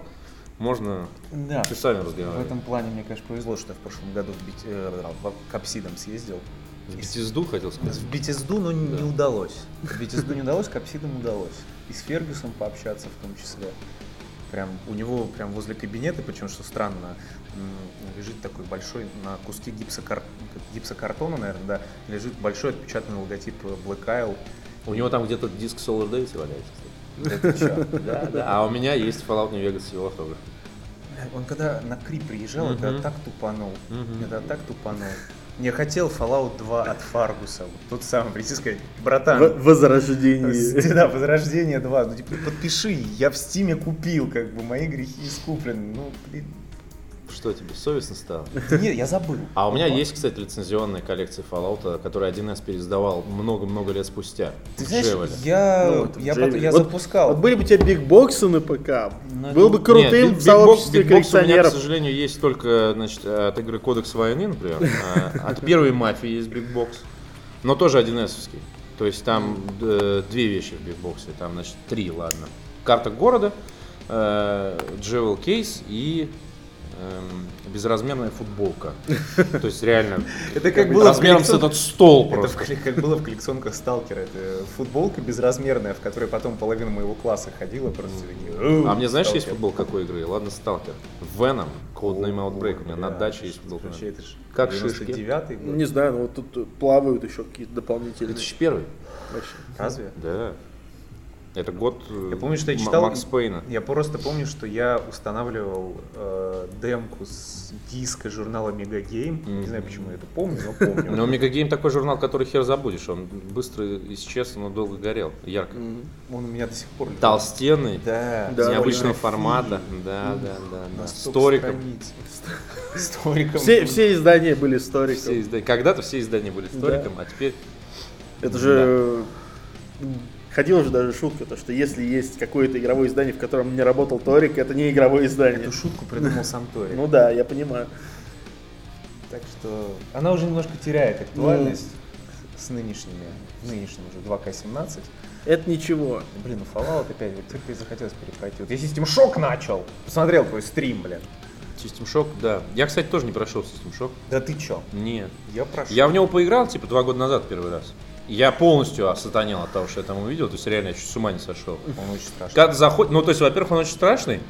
можно Да. часами В разговаривать. этом плане мне, конечно, повезло, что я в прошлом году в, Бит- э, в- к Апсидам съездил. В Бетизду хотел сказать. В Битизду, но не удалось. В Битизду не удалось, к Апсидам удалось. И с Фергюсом пообщаться в том числе. Прям у него прям возле кабинета, причем что странно, лежит такой большой на куске гипсокар- гипсокартона, наверное, да, лежит большой отпечатанный логотип Black Isle. У него там где-то диск Solar Days валяется. Да, да. А у меня есть Fallout New Vegas с его автографом. Он когда на Кри приезжал, Мгм. это так тупанул. Мгм. Это так тупанул. Не хотел Fallout 2 от Фаргуса. Вот тот самый, прийти сказать, братан, В- Возрождение. Да, Возрождение 2. Ну, типа, подпиши, я в Стиме купил, как бы, мои грехи искуплены. Ну, блин. Что тебе, совестно стало? Да нет, я забыл. А у меня есть, кстати, лицензионная коллекция Fallout, которую 1С пересдавал много-много лет спустя. Ты знаешь, Джевеле. я, Ну, вот я, потом- я Вот- запускал. Вот были бы у тебя бигбоксы на ПК, Ну, был это- бы крутым Нет, в Big- сообществе Box у меня, к коллекционеров. сожалению, есть только значит, от игры Кодекс войны, например. А От первой мафии есть Big Box, но тоже 1С-овский. То есть там э, две вещи в Big Box, там, значит, три, ладно. Карта города, э, Джевел кейс и безразмерная футболка. То есть реально Это как было в размером с этот стол Это просто. колле- как было в коллекционках Сталкера. Это футболка безразмерная, в которой потом половина моего класса ходила. Просто такие, «Оу, А мне знаешь, есть Сталкер». футбол какой игры? Ладно, Сталкер. Venom, Codename Outbreak. У меня на даче есть футболка. Это Как шишки. 99-й год. Не знаю, ну вот тут плавают еще какие-то дополнительные. 2001 вообще. Разве? Да. Это год Я помню, что я читал. Макс Пейна. Я просто помню, что я устанавливал э, демку с диска журнала Мегагейм. Не знаю, почему я это помню, но помню. Но Мегагейм такой журнал, который хер забудешь. Он быстро исчез, но долго горел. Ярко. Он у меня до сих пор лежит. Толстенный, Да, Да, необычного формата. Да, да, да. да. На С столько Ториком. страниц. С Ториком. Все, все издания были сториком. Все изда- Когда-то все издания были с Ториком, а теперь... Это же ходила же даже шутка, то что если есть какое-то игровое издание, в котором не работал Торик, это не игровое издание. Эту шутку придумал сам Торик. Ну да, я понимаю. Так что она уже немножко теряет актуальность с нынешними, в нынешнем уже 2К17. Это ничего. Блин, ну Fallout опять, вот только и захотелось перепройти. Вот я System Shock начал, посмотрел твой стрим, блин. System Shock, да. Я, кстати, тоже не прошел System Shock. Да ты чё? Нет. Я прошел. Я в него поиграл, типа, два года назад первый раз. Я полностью осатанел от того, что я там увидел, то есть реально я чуть с ума не сошел. Он очень страшный. Когда ты заходишь, ну, то есть, во-первых, он очень страшный,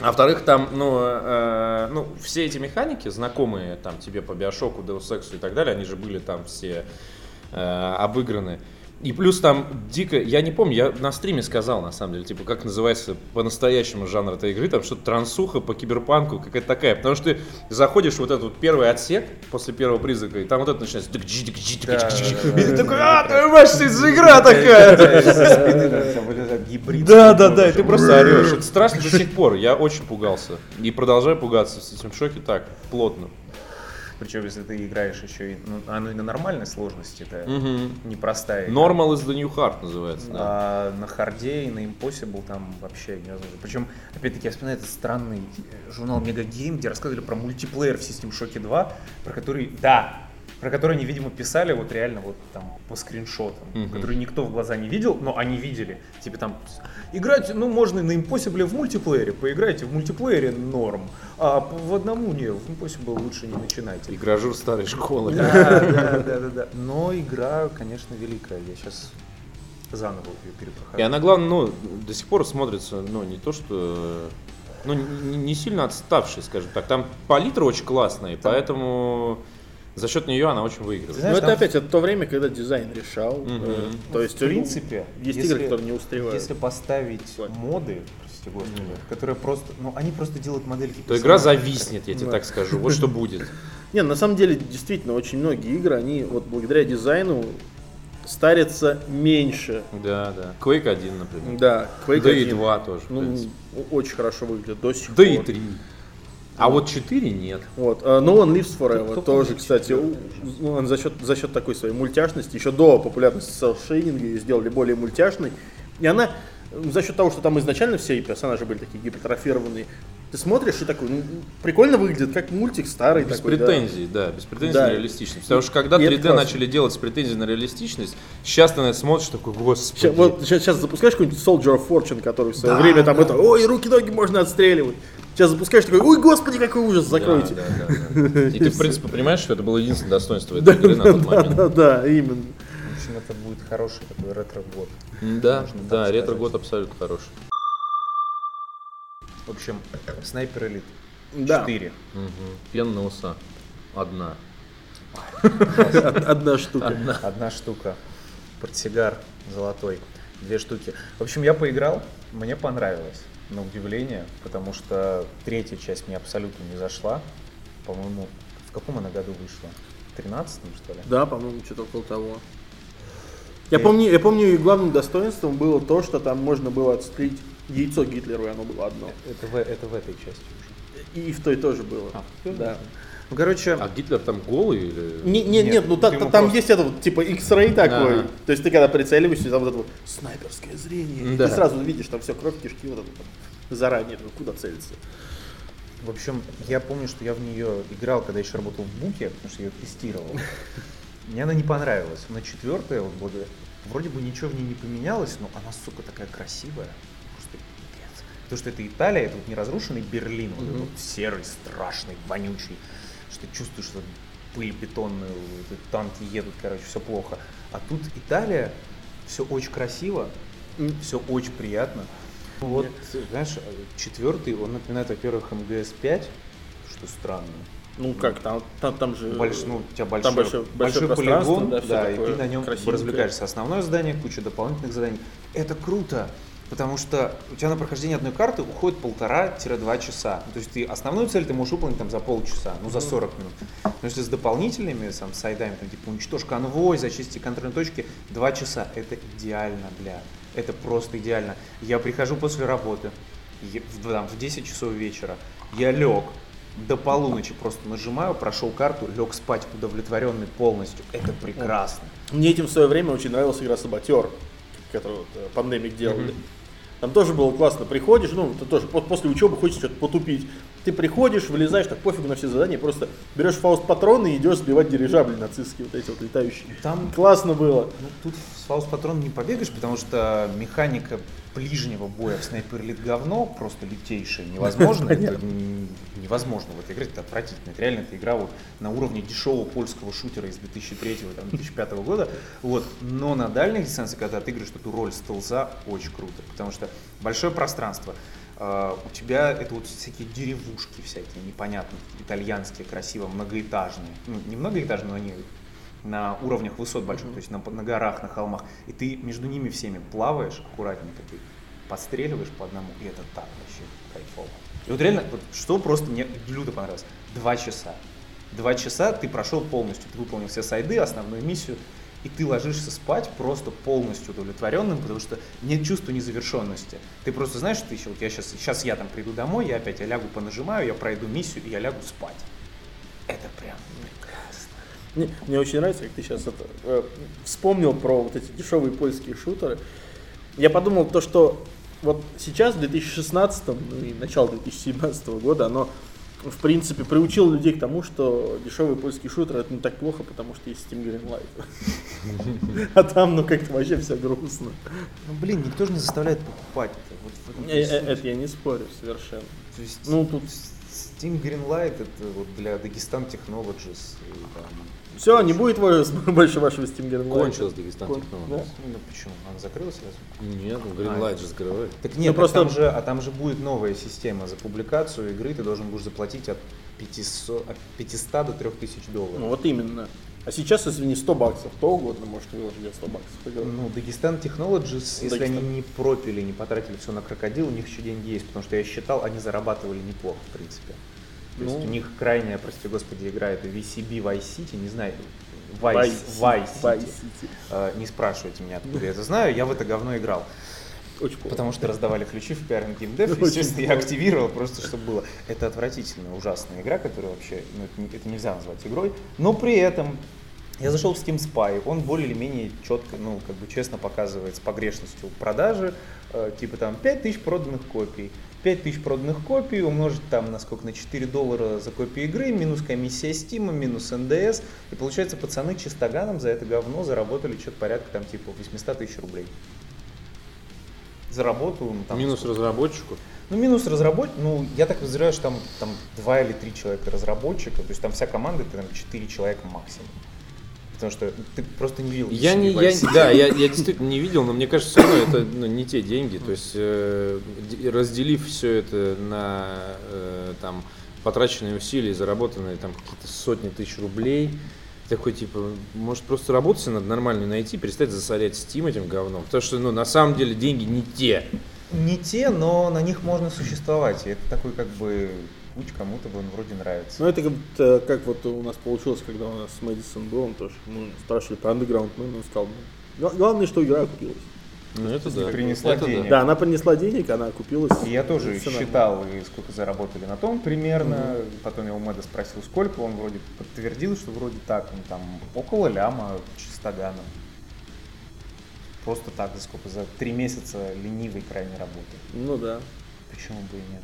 а во-вторых, там, ну, э, ну, все эти механики, знакомые там тебе по Биошоку, Deus Ex и так далее, они же были там все э, обыграны. И плюс там дико, я не помню, я на стриме сказал, на самом деле, типа, как называется по-настоящему жанр этой игры, там что-то трансуха по киберпанку, какая-то такая, потому что ты заходишь в вот этот вот первый отсек после первого призрака, и там вот это начинается, и ты такой, а, твою мать, что это за игра такая? Да, да, да, и ты просто орешь. Это страшно до сих пор. Я очень пугался. И продолжаю пугаться с этим шоке так, плотно. Причем, если ты играешь еще и, ну, оно и на нормальной сложности, это непростая игра. Normal is the new hard называется, да. А на харде и на Impossible там вообще невозможно. Причем, опять-таки, я вспоминаю этот странный э, журнал Game, где рассказывали про мультиплеер в System Shock 2, про который, да, про который они, видимо, писали вот реально вот там по скриншотам, Мгм. которые никто в глаза не видел, но они видели. Типа там, играть, ну, можно на Impossible в мультиплеере, поиграйте в мультиплеере норм, а в одному не, в Impossible лучше не начинайте. Игражур старой школы. Да, да, да, да, да. Но игра, конечно, великая. Я сейчас заново ее перепрохожу. И она, главное, ну, до сих пор смотрится, ну, не то, что... Ну, не, сильно отставший, скажем так. Там палитра очень классная, и поэтому за счет нее она очень выигрывает. знаешь, Ну это там- опять это то время, когда дизайн решал. Мгм. э, То есть в принципе, есть если- игры, которые не устаревают. Если поставить Ладно. моды, прости господи, которые просто, ну, они просто делают модельки. То игра зависнет, я тебе Да. так скажу. Вот что будет. Не, на самом деле, действительно, очень многие игры, они вот благодаря дизайну старятся меньше. Да, да. Quake 1, например. Да, Quake Да и 1, 2 тоже. ну, очень хорошо выглядит до сих Да пор. и 3. А вот 4 нет. Вот. No One Lives Forever Кто тоже, кстати, ну, он за счет, за счет такой своей мультяшности, еще до популярности селшейдинга ее сделали более мультяшной. И она, за счет того, что там изначально все персонажи были такие гипертрофированные, ты смотришь и такой, ну, прикольно выглядит, как мультик старый Без такой. да. претензий, да. без претензий Да. на реалистичность. Потому что когда И это 3D классно. начали делать с претензией на реалистичность, сейчас ты на это смотришь такой, господи. Ща- вот сейчас, запускаешь какой-нибудь Soldier of Fortune, который в свое Да, время там да, это, ой, руки-ноги можно отстреливать. Сейчас запускаешь такой, ой, господи, какой ужас, Да, закройте. да, да, да. И ты, в принципе, понимаешь, что это было единственное достоинство этой игры на тот Да, момент. да, да, именно. В общем, это будет хороший такой ретро-год. Да, да, ретро-год абсолютно хороший. В общем, Снайпер Элит Да. 4. Мгм. Пена на уса. Одна. Одна штука. Одна штука. Портсигар золотой. Две штуки. В общем, я поиграл, мне понравилось. На удивление, потому что третья часть мне абсолютно не зашла. По-моему, в каком она году вышла? В 13 что ли? Да, по-моему, что-то около того. Я И- помню, я помню, и главным достоинством было то, что там можно было отстрелить яйцо Гитлеру, и оно было одно. Это в, это в этой части уже. И в той тоже было. А, да. Ну, короче, А Гитлер там голый или... Не, не, Нет, нет, ну та- ты ему та- там просто- есть это вот, типа X-ray такой. Ага. То есть ты когда прицеливаешься, там вот это вот снайперское зрение. и Да. Ты сразу видишь, там все кровь, кишки, вот это вот заранее, ну, куда целиться. в общем, я помню, что я в нее играл, когда еще работал в Буке, потому что я ее тестировал. Мне она не понравилась. На четвертая, вот благодаря- вроде бы ничего в ней не поменялось, но она, сука, такая красивая. Просто пипец. Потому что это Италия, это вот не разрушенный Берлин, вот этот вот серый, страшный, вонючий, что чувствуешь, что пыль эти танки едут, короче, все плохо. А тут Италия, все очень красиво, все очень приятно. Вот, знаешь, четвертый, он напоминает, во-первых, МГС-5, что странно. Ну как, там, там, там же... Больш- ну, у тебя большой, там большое- большое пространство, полигон, да, да, и ты на нем развлекаешься. Основное здание, куча дополнительных заданий. Это круто, потому что у тебя на прохождение одной карты уходит полтора-два часа. То есть ты основную цель ты можешь выполнить там за полчаса, ну за 40 минут. Но если с дополнительными там, сайдами, там, типа уничтожь конвой, зачисти контрольные точки, два часа. Это идеально для... Это просто идеально. Я прихожу после работы, в, там, в 10 часов вечера, я лег, до полуночи просто нажимаю, прошел карту, лег спать удовлетворенный полностью. Это прекрасно. Мне этим в свое время очень нравилась игра Саботер, которую вот, Pandemic делали. Там тоже было классно. Приходишь, ну, ты тоже по- после учебы хочешь что-то потупить. Ты приходишь, вылезаешь, так пофигу на все задания, просто берешь фауст патроны и идешь сбивать дирижабли нацистские, вот эти вот летающие. Там Классно было. Ну, тут с фаус патрон не побегаешь, потому что механика ближнего боя в снайпер лит говно, просто лютейшее, невозможно. это невозможно в этой игре, это отвратительно. Это реально эта игра вот на уровне дешевого польского шутера из 2003-2005 года. Вот. Но на дальних дистанциях, когда ты отыгрываешь эту роль стелза, очень круто, потому что большое пространство. А, у тебя это вот всякие деревушки всякие непонятные, итальянские, красиво, многоэтажные. Ну, не многоэтажные, но они на уровнях высот больших, то есть на, на горах, на холмах, и ты между ними всеми плаваешь аккуратненько, ты подстреливаешь по одному, и это так вообще кайфово. И вот реально, вот что просто мне люто понравилось, два часа. Два часа ты прошел полностью, ты выполнил все сайды, основную миссию, и ты ложишься спать просто полностью удовлетворенным, потому что нет чувства незавершенности. Ты просто знаешь, что ты еще, вот я сейчас, сейчас я там приду домой, я опять я лягу понажимаю, я пройду миссию, и я лягу спать. Это прям. Мне, мне очень нравится, как ты сейчас это, э, вспомнил про вот эти дешевые польские шутеры. Я подумал то, что вот сейчас, в 2016 ну и начало 2017 года, оно в принципе, приучил людей к тому, что дешевый польский шутер это не так плохо, потому что есть Steam Greenlight. А там, ну, как-то вообще все грустно. Ну, блин, никто же не заставляет покупать это. Э, э, это я не спорю совершенно. То есть, ну, тут Steam Greenlight это вот для Дагестан Technologies. Все, не будет больше вашего Steam Greenlight. Кончилось Дагестан Кон... Technologies. Да. Ну почему? Она закрылась разве? Нет, ну Greenlight а, же закрывает. Так нет, ну, просто... там же, а там же будет новая система за публикацию игры, ты должен будешь заплатить от 500, от 500 до 3000 долларов. Ну вот именно. А сейчас, извини, 100 баксов, то угодно может выложить за 100 баксов. Ну, Дагестан Technologies, если Дагестан. они не пропили, не потратили все на крокодил, у них еще деньги есть, потому что я считал, они зарабатывали неплохо, в принципе. То ну, есть у них крайняя, прости господи, игра это VCB Vice City, не знаю, Vice, Vice, Vice, Vice City. Uh, не спрашивайте меня, откуда я это знаю, я в это говно играл. Очень Потому что раздавали ключи в PR Game Dev, естественно, я активировал просто, чтобы было. Это отвратительная, ужасная игра, которая вообще, ну, это, это нельзя назвать игрой, но при этом я зашел в Steam Spy, он более или менее четко, ну, как бы честно показывает с погрешностью продажи, типа там 5000 проданных копий. 5000 проданных копий умножить там на сколько, на 4 доллара за копию игры, минус комиссия Steam, минус НДС. И получается, пацаны чистоганом за это говно заработали что-то порядка там типа 800 тысяч рублей. Заработал. Ну, там, минус сколько? разработчику? Ну, минус разработчик, ну, я так подозреваю, что там, там 2 или 3 человека разработчика, то есть там вся команда, это там 4 человека максимум. Потому что ты просто не видел. Я не, я, да, я, я действительно не видел, но мне кажется, все равно это ну, не те деньги. То есть э, разделив все это на э, там потраченные усилия, заработанные там какие-то сотни тысяч рублей, такой типа, может просто работать надо нормально найти, перестать засорять Steam этим говном. Потому что, ну, на самом деле деньги не те. Не те, но на них можно существовать. И это такой как бы путь кому-то бы он вроде нравится. Ну это как, как вот у нас получилось, когда у нас с Мэдисон был, он тоже, мы спрашивали про Underground, ну, он сказал, ну, главное, что игра купилась. Ну это да. Принесла это денег. Да. да, она принесла денег, она купилась. И я тоже считал, и сколько заработали на том примерно. Mm-hmm. Потом я у Мэда спросил, сколько, он вроде подтвердил, что вроде так, ну там около ляма чистоганом. Просто так, за сколько, за три месяца ленивой крайне работы. Ну да. Почему бы и нет?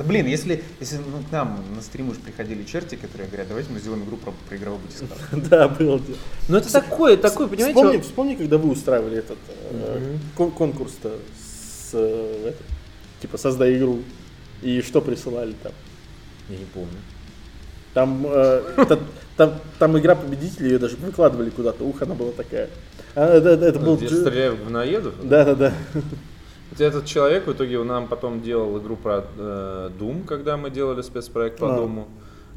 Да блин, если, если ну, к нам на стримы уж приходили черти, которые говорят, давайте мы сделаем игру про, про игровой батискаф. Да, было дело. Ну это такое, такое, понимаете? Вспомни, вспомни, когда вы устраивали этот э, конкурс-то с э, типа создай игру. И что присылали там? Я не помню. Там, э, та, там, там игра победителей, ее даже выкладывали куда-то. Ух, она была такая. А, это, это был... Где стреляют в наедов? Да, да, да. Этот человек в итоге нам потом делал игру про э, Doom, когда мы делали спецпроект по а. Думу.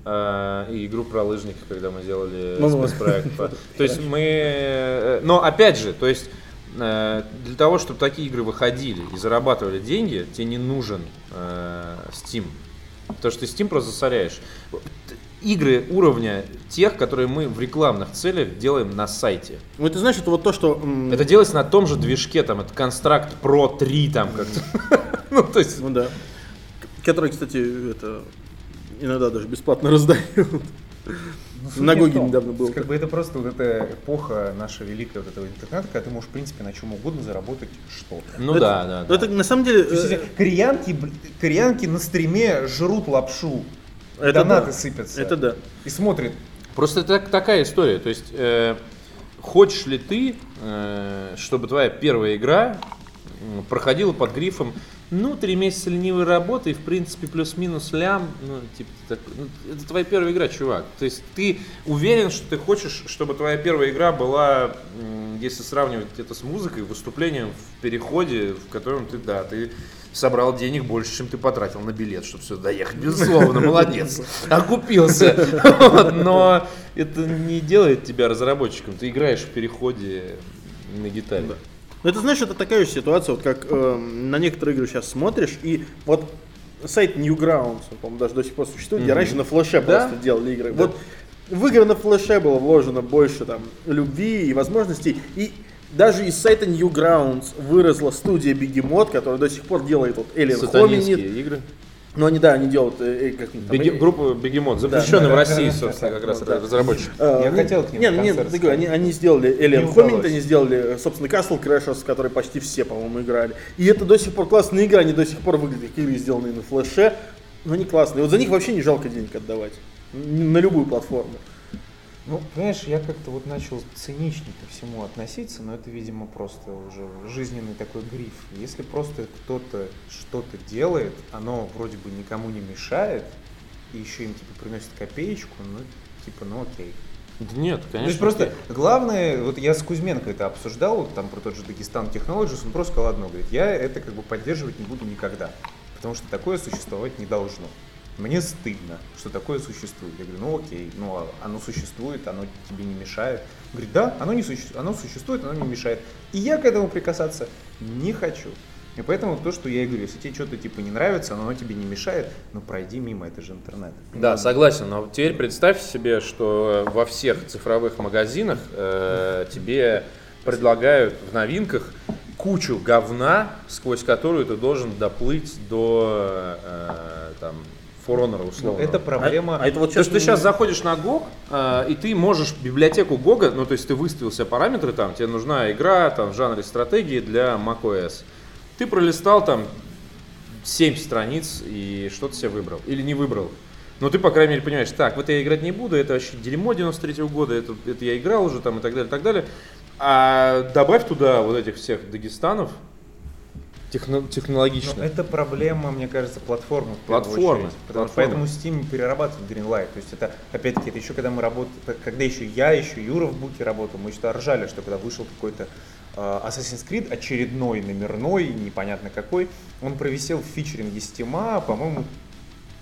Э, и игру про лыжника, когда мы делали ну, ну. спецпроект. По... То есть мы... Э, но опять же, то есть э, для того, чтобы такие игры выходили и зарабатывали деньги, тебе не нужен э, Steam. Потому что ты Steam просто засоряешь игры уровня тех, которые мы в рекламных целях делаем на сайте. Ну, это значит, вот то, что... Это делается на том же движке, там, это Construct Pro 3, там, как-то. ну, то есть... Ну, да. Который, кстати, это иногда даже бесплатно раздают. Ну, на Гоге недавно был. Как бы это просто вот эта эпоха наша великая вот этого интернета, когда ты можешь, в принципе, на чем угодно заработать что-то. Ну это, да, да, да. Это на самом деле... есть, э, кореянки, кореянки на стриме жрут лапшу это донаты да. сыпятся. Это да. И смотрит. Просто это такая история. То есть, э, хочешь ли ты, э, чтобы твоя первая игра проходила под грифом ну, три месяца ленивой работы и, в принципе, плюс-минус лям, ну, типа, так, ну, это твоя первая игра, чувак. То есть ты уверен, что ты хочешь, чтобы твоя первая игра была, если сравнивать это с музыкой, выступлением в переходе, в котором ты, да, ты собрал денег больше, чем ты потратил на билет, чтобы сюда доехать. Безусловно, молодец. Окупился. Но это не делает тебя разработчиком. Ты играешь в переходе на гитаре. Ну, это, знаешь, это такая же ситуация, вот как э, на некоторые игры сейчас смотришь, и вот сайт Newgrounds, он, по-моему, даже до сих пор существует, где Мгм. раньше на флеше Да? просто делали игры. Да. Вот в игры на флеше было вложено больше там любви и возможностей, и даже из сайта Newgrounds выросла студия Бегемот, которая до сих пор делает вот Alien Hominid. игры. Ну, они, да, они делают э, э, как там, Беге- э, группа Бегемот, запрещенная да, в России, да, собственно, да, как раз да. разработчик. Э, Я хотел к ним Не, в ну, не, концерт ты говорю, они, они сделали Alien Homing, они сделали, собственно, Castle Crashers, в который почти все, по-моему, играли. И это до сих пор классная игра, они до сих пор выглядят как игры, сделанные на флеше, но они классные. Вот за них вообще не жалко денег отдавать. На любую платформу. Ну, понимаешь, я как-то вот начал циничнее ко всему относиться, но это, видимо, просто уже жизненный такой гриф. Если просто кто-то что-то делает, оно вроде бы никому не мешает, и еще им типа приносит копеечку, ну, типа, ну окей. Да Нет, То конечно. есть просто главное, вот я с Кузьменко это обсуждал, вот там про тот же Дагестан Technologies, он просто сказал одно, говорит, я это как бы поддерживать не буду никогда, потому что такое существовать не должно. Мне стыдно, что такое существует. Я говорю, ну окей, ну а оно существует, оно тебе не мешает. Говорит, да, оно, не суще... оно существует, оно не мешает. И я к этому прикасаться не хочу. И поэтому то, что я и говорю, если тебе что-то типа не нравится, но оно тебе не мешает, ну пройди мимо, это же интернет. Да, согласен, но теперь представь себе, что во всех цифровых магазинах э, тебе предлагают в новинках кучу говна, сквозь которую ты должен доплыть до э, там For Honor Ну, условно. это проблема. А, а это вот То есть ты сейчас заходишь на GOG, э, и ты можешь библиотеку GOG, ну то есть ты выставил себе параметры, там тебе нужна игра там, в жанре стратегии для macOS. Ты пролистал там 7 страниц и что-то себе выбрал. Или не выбрал. Но ты, по крайней мере, понимаешь, так, в это я играть не буду, это вообще дерьмо 93 года, это, это я играл уже там и так далее, и так далее. А добавь туда вот этих всех Дагестанов, техно- технологично. это проблема, мне кажется, платформы. Платформы, очередь. Потому что платформы. поэтому Steam перерабатывает Greenlight. То есть это, опять-таки, это еще когда мы работали, когда еще я, еще Юра в Буке работал, мы что ржали, что когда вышел какой-то э, Assassin's Creed, очередной, номерной, непонятно какой, он провисел в фичеринге Steam, по-моему,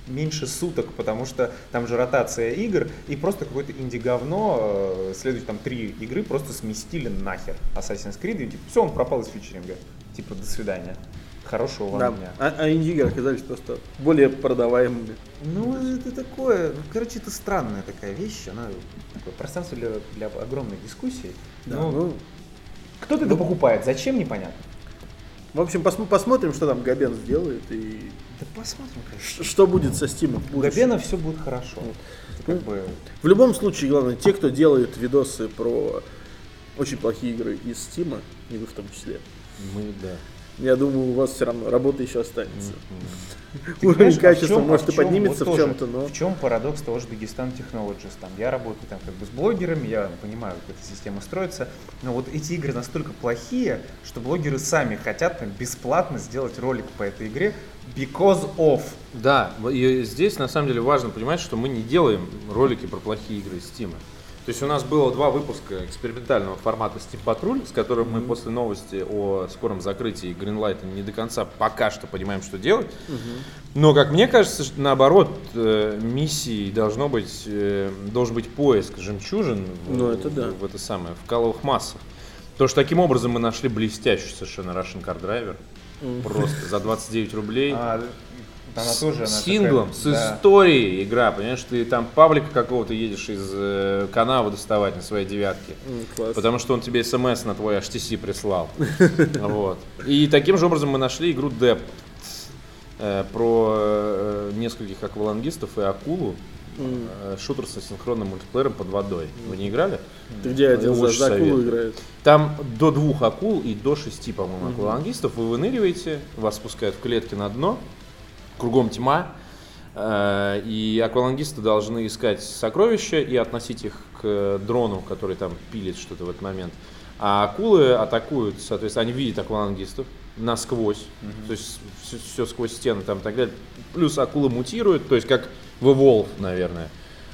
меньше суток, потому что там же ротация игр, и просто какое-то инди-говно, э, следующие там три игры просто сместили нахер Assassin's Creed, и типа, все, он пропал из фичеринга. Типа, до свидания. Хорошего вам Да. дня. А, а инди-игры оказались просто более продаваемыми. Ну, это такое, ну, короче, это странная такая вещь, она такое пространство для, для огромной дискуссии. Да, Но ну, кто-то это покупает, зачем, непонятно. в общем, посмо- посмотрим, что там Габен сделает и Да посмотрим, конечно. что будет со Steam. в будущем. Габена все будет хорошо. Это как бы... В любом случае, главное, те, кто делает видосы про очень плохие игры из Steam, и вы в том числе, Мы, да. я думаю, у вас все равно работа еще останется. Ты Уровень а качества, чем- а может, в и чем поднимется вот в чем-то, но... В чем парадокс того же Дагестан Technologies? Там, я работаю там как бы с блогерами, я понимаю, как эта система строится, но вот эти игры настолько плохие, что блогеры сами хотят там бесплатно сделать ролик по этой игре because of. Да, и здесь на самом деле важно понимать, что мы не делаем ролики про плохие игры из Steam. То есть у нас было два выпуска экспериментального формата Steam Patrol, с которым мы после новости о скором закрытии Greenlight не до конца пока что понимаем, что делать. Но, как мне кажется, что, наоборот, э, миссией должно быть, э, должен быть поиск жемчужин в, Ну, это да. в это самое, в каловых массах. Потому что таким образом мы нашли блестящий совершенно Russian Car Driver. Просто за 29 рублей. А, она С тоже, она синглом, такая, с да. историей игра, понимаешь, ты там паблика какого-то едешь из э, канавы доставать на своей девятке. Класс. Потому что он тебе смс на твой HTC прислал. Вот. И таким же образом мы нашли игру Dept э, про э, нескольких аквалангистов и акулу. Э, Шутер со синхронным мультиплеером под водой. Вы не играли? Ты где один за, за акулу играет? Там до двух акул и до шести, по-моему, аквалангистов. Вы выныриваете, вас спускают в клетки на дно, кругом тьма. э, И аквалангисты должны искать сокровища и относить их к дрону, который там пилит что-то в этот момент. А акулы атакуют, соответственно, они видят аквалангистов насквозь, то есть все, сквозь стены там и так далее. Плюс акулы мутируют, то есть как в Evolve, наверное.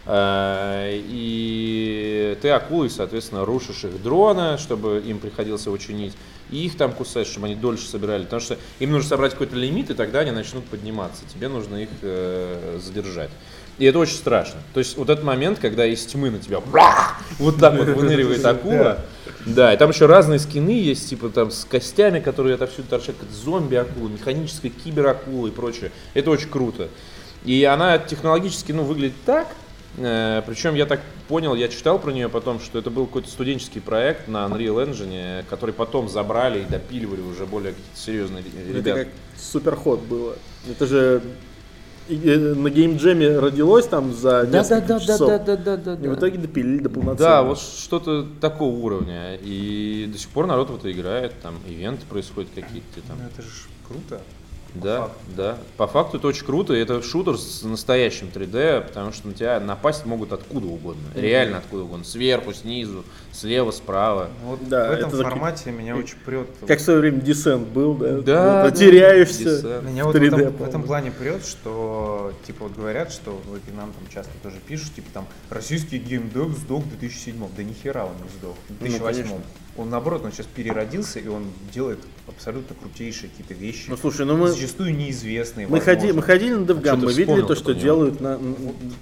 И ты акулой, соответственно, рушишь их дрона, чтобы им приходилось его чинить, и их там кусать, чтобы они дольше собирали. Потому что им нужно собрать какой-то лимит, и тогда они начнут подниматься. Тебе нужно их э, задержать. И это очень страшно. То есть вот этот момент, когда из тьмы на тебя вот так вот выныривает акула. Да, и там еще разные скины есть, типа там с костями, которые отовсюду торчат, как зомби-акула, механическая киберакула и прочее. Это очень круто. И она технологически, ну, выглядит так, э, причем я так понял, я читал про нее потом, что это был какой-то студенческий проект на Unreal Engine, который потом забрали и допиливали уже более какие-то серьезные Это ребята. как суперход было. Это же э, на геймджеме родилось там за Да, да, несколько да, да, часов. да, да, да, да, И в да. итоге допилили до полноценного. Да, вот что-то такого уровня. И до сих пор народ в это играет, там ивенты происходят какие-то там. Ну это же круто. Да, факту. да. По факту это очень круто. и Это шутер с настоящим 3D, потому что на тебя напасть могут откуда угодно. Реально откуда угодно. Сверху, снизу, слева, справа. Ну, Вот Да, в этом это так- формате меня очень прет. Как в свое время Descent был, да? Да, Вот, да, теряешься. Descent. Меня вот в 3D этом, в этом плане прет, что типа вот говорят, что вот и нам там часто тоже пишут, типа там российский геймдев сдох в 2007 Да нихера он не сдох. В 2008 конечно. Он наоборот, он сейчас переродился и он делает абсолютно крутейшие какие-то вещи. Ну слушай, ну мы, Зачастую неизвестные. мы, ходи, мы ходили на А DevGam, что ты мы видели то, что делают на,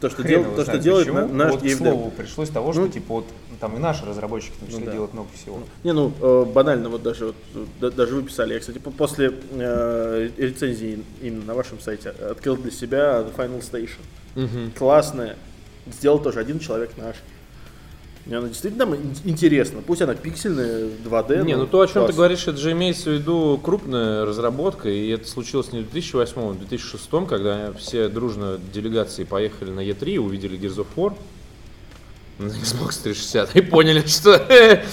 то, что, Хрен дел- его то, что почему. на- наш Вот, слову, пришлось того, что Ну, типа вот там и наши разработчики в том числе Ну да. делают много всего. Не, ну, э, банально, вот даже, вот, да- даже вы писали, я, кстати, по- после э, рецензии именно на вашем сайте открыл для себя The Final Station. Классная. Сделал тоже один человек наш. Мне она действительно там ин- интересна. Пусть она пиксельная, 2D. Не, ну то, о чем ты класс. говоришь, это же имеется в виду крупная разработка, и это случилось не в 2008, а в 2006, когда все дружно делегации поехали на E3 и увидели Gears of War на Xbox 360 и поняли, что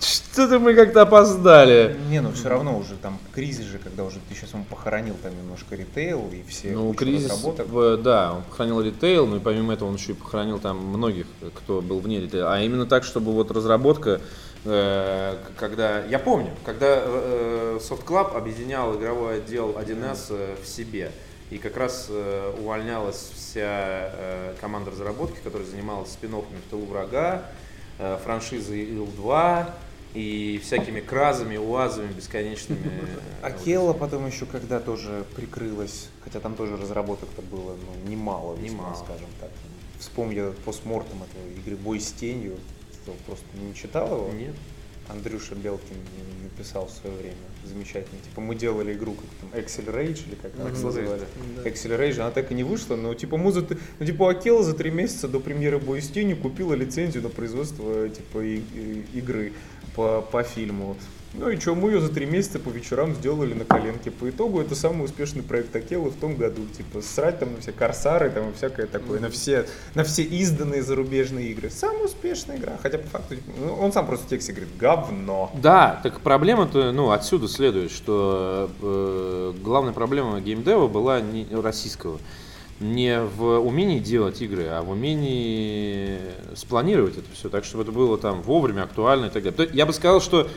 что-то мы как-то опоздали. Не, ну все равно уже там кризис же, когда уже ты сейчас он похоронил там немножко ритейл и все Ну, кризис, разработок. в- да, он похоронил ритейл, но и помимо этого он еще и похоронил там многих, кто был вне ритейла. А именно так, чтобы вот разработка, э, когда, я помню, когда э, Soft Club объединял игровой отдел 1С э, в себе, и как раз э, увольнялась вся э, команда разработки, которая занималась спин в тылу врага, э, франшизой Ил-2 и всякими кразами, уазами бесконечными. Акела потом еще когда тоже прикрылась, хотя там тоже разработок-то было ну, немало, весьма, Немало. скажем так. Вспомню постмортом этой игры «Бой с тенью», просто не читал его. Нет. Андрюша Белкин написал в свое время замечательно. Типа мы делали игру как там Excel Rage или как она Excel Rage, называется. да. Excel Rage, она так и не вышла, но типа муза, ну типа Акела за три месяца до премьеры Бой с тенью купила лицензию на производство типа и- и- игры по, по фильму. Ну и что, мы ее за три месяца по вечерам сделали на коленке. По итогу это самый успешный проект Акелы в том году. Типа срать там на все корсары там и всякое такое, на все, на все изданные зарубежные игры. Самая успешная игра. Хотя по факту, ну, он сам просто в тексте говорит, говно. Да, так проблема-то, ну, отсюда следует, что э, главная проблема геймдева была не российского не в умении делать игры, а в умении спланировать это все так, чтобы это было там вовремя, актуально и так далее. Я бы сказал, что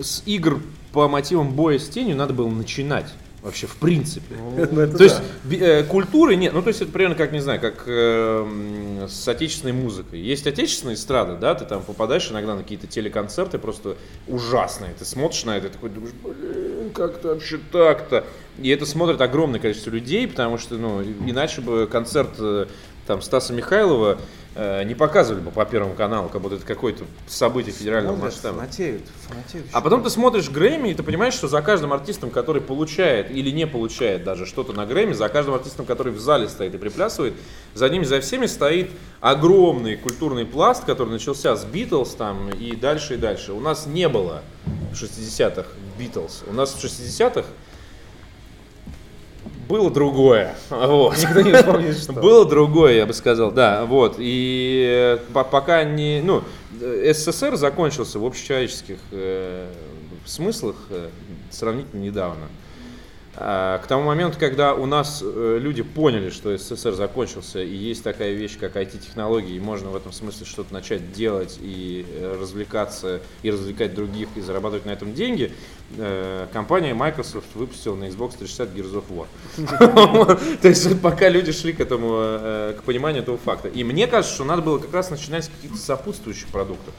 с игр по мотивам боя с тенью надо было начинать. Вообще, в принципе. Ну, это То есть да. э, культуры нет. Ну, то есть это примерно как, не знаю, как э, м, с отечественной музыкой. Есть отечественная эстрада, да, ты там попадаешь иногда на какие-то телеконцерты просто ужасные. Ты смотришь на это такой думаешь, блин, как-то вообще так-то. И это смотрит огромное количество людей, потому что, ну, иначе бы концерт э, там Стаса Михайлова не показывали бы по Первому каналу, как будто это какое-то событие федерального Смотрят, масштаба. Фанатеют, фанатеют. А потом ты смотришь Грэмми, и ты понимаешь, что за каждым артистом, который получает или не получает даже что-то на Грэмми, за каждым артистом, который в зале стоит и приплясывает, за ними, за всеми стоит огромный культурный пласт, который начался с Битлз там и дальше и дальше. У нас не было в 60-х Битлз. У нас в 60-х было другое. Вот. Никто не вспомнит, что. Было другое, я бы сказал, да, вот. И э, по- пока не, ну, э, СССР закончился в общечеловеческих э, смыслах э, сравнительно недавно. А, к тому моменту, когда у нас э, люди поняли, что СССР закончился, и есть такая вещь, как IT-технологии, и можно в этом смысле что-то начать делать и э, развлекаться, и развлекать других, и зарабатывать на этом деньги, э, компания Microsoft выпустила на Xbox 360 Gears of War. То есть пока люди шли к этому, к пониманию этого факта. И мне кажется, что надо было как раз начинать с каких-то сопутствующих продуктов.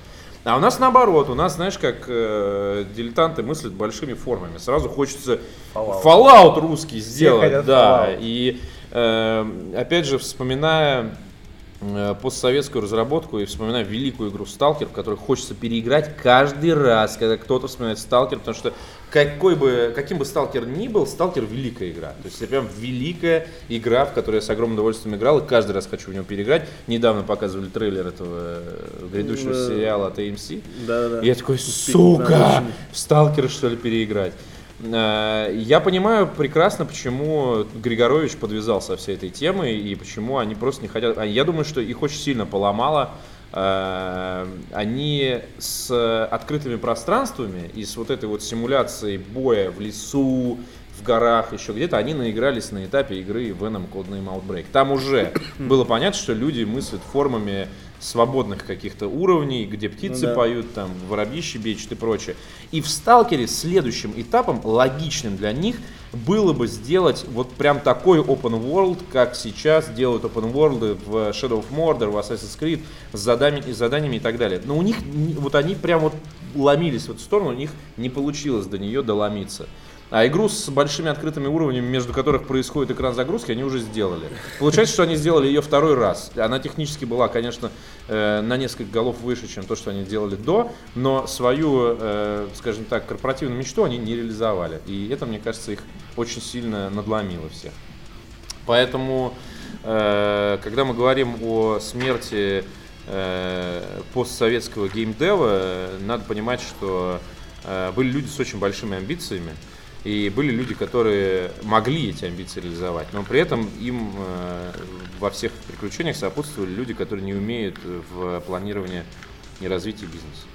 А у нас наоборот, у нас, знаешь, как э, дилетанты мыслят большими формами. Сразу хочется Fallout, Fallout русский сделать, да. Fallout. И э, опять же, вспоминая постсоветскую разработку и вспоминая великую игру Сталкер, в которой хочется переиграть каждый раз, когда кто-то вспоминает Сталкер, потому что какой бы, каким бы Сталкер ни был, Сталкер великая игра. То есть это прям великая игра, в которую я с огромным удовольствием играл, и каждый раз хочу в него переиграть. Недавно показывали трейлер этого э, грядущего сериала от AMC. Да, да. И я такой, сука, в Сталкера что ли переиграть? Э, я понимаю прекрасно, почему Григорович подвязал со всей этой темой и почему они просто не хотят. А я думаю, что их очень сильно поломало Э, они с открытыми пространствами и с вот этой вот симуляцией боя в лесу, в горах, еще где-то, они наигрались на этапе игры Venom Codename Outbreak. Там уже было понятно, что люди мыслят формами свободных каких-то уровней, где птицы ну, да. поют, там, воробьи щебечут и прочее. И в Сталкере следующим этапом, логичным для них, было бы сделать вот прям такой open world, как сейчас делают open world в Shadow of Mordor, в Assassin's Creed, с заданиями, с заданиями и так далее. Но у них, вот они прям вот ломились в эту сторону, у них не получилось до нее доломиться. А игру с большими открытыми уровнями, между которых происходит экран загрузки, они уже сделали. Получается, что они сделали ее второй раз. Она технически была, конечно, э, на несколько голов выше, чем то, что они делали до, но свою, э, скажем так, корпоративную мечту они не реализовали. И это, мне кажется, их очень сильно надломило всех. Поэтому, э, когда мы говорим о смерти э, постсоветского геймдева, надо понимать, что э, были люди с очень большими амбициями, и были люди, которые могли эти амбиции реализовать, но при этом им э, во всех приключениях сопутствовали люди, которые не умеют в планировании и развитии бизнеса.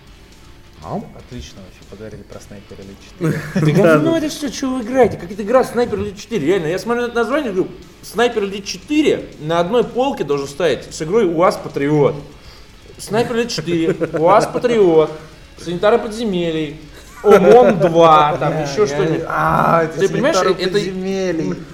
Ау? Отлично вообще подарили про Снайпер Elite 4. Да ну это что, что вы играете? Как это игра Снайпер Elite 4? Реально, я смотрю на это название и говорю, Снайпер Elite 4 на одной полке должен стоять с игрой УАЗ Патриот. Снайпер Elite 4, УАЗ Патриот, Санитары подземелий, ОМОН 2, там еще что-нибудь. А, ты понимаешь, это... подземелий.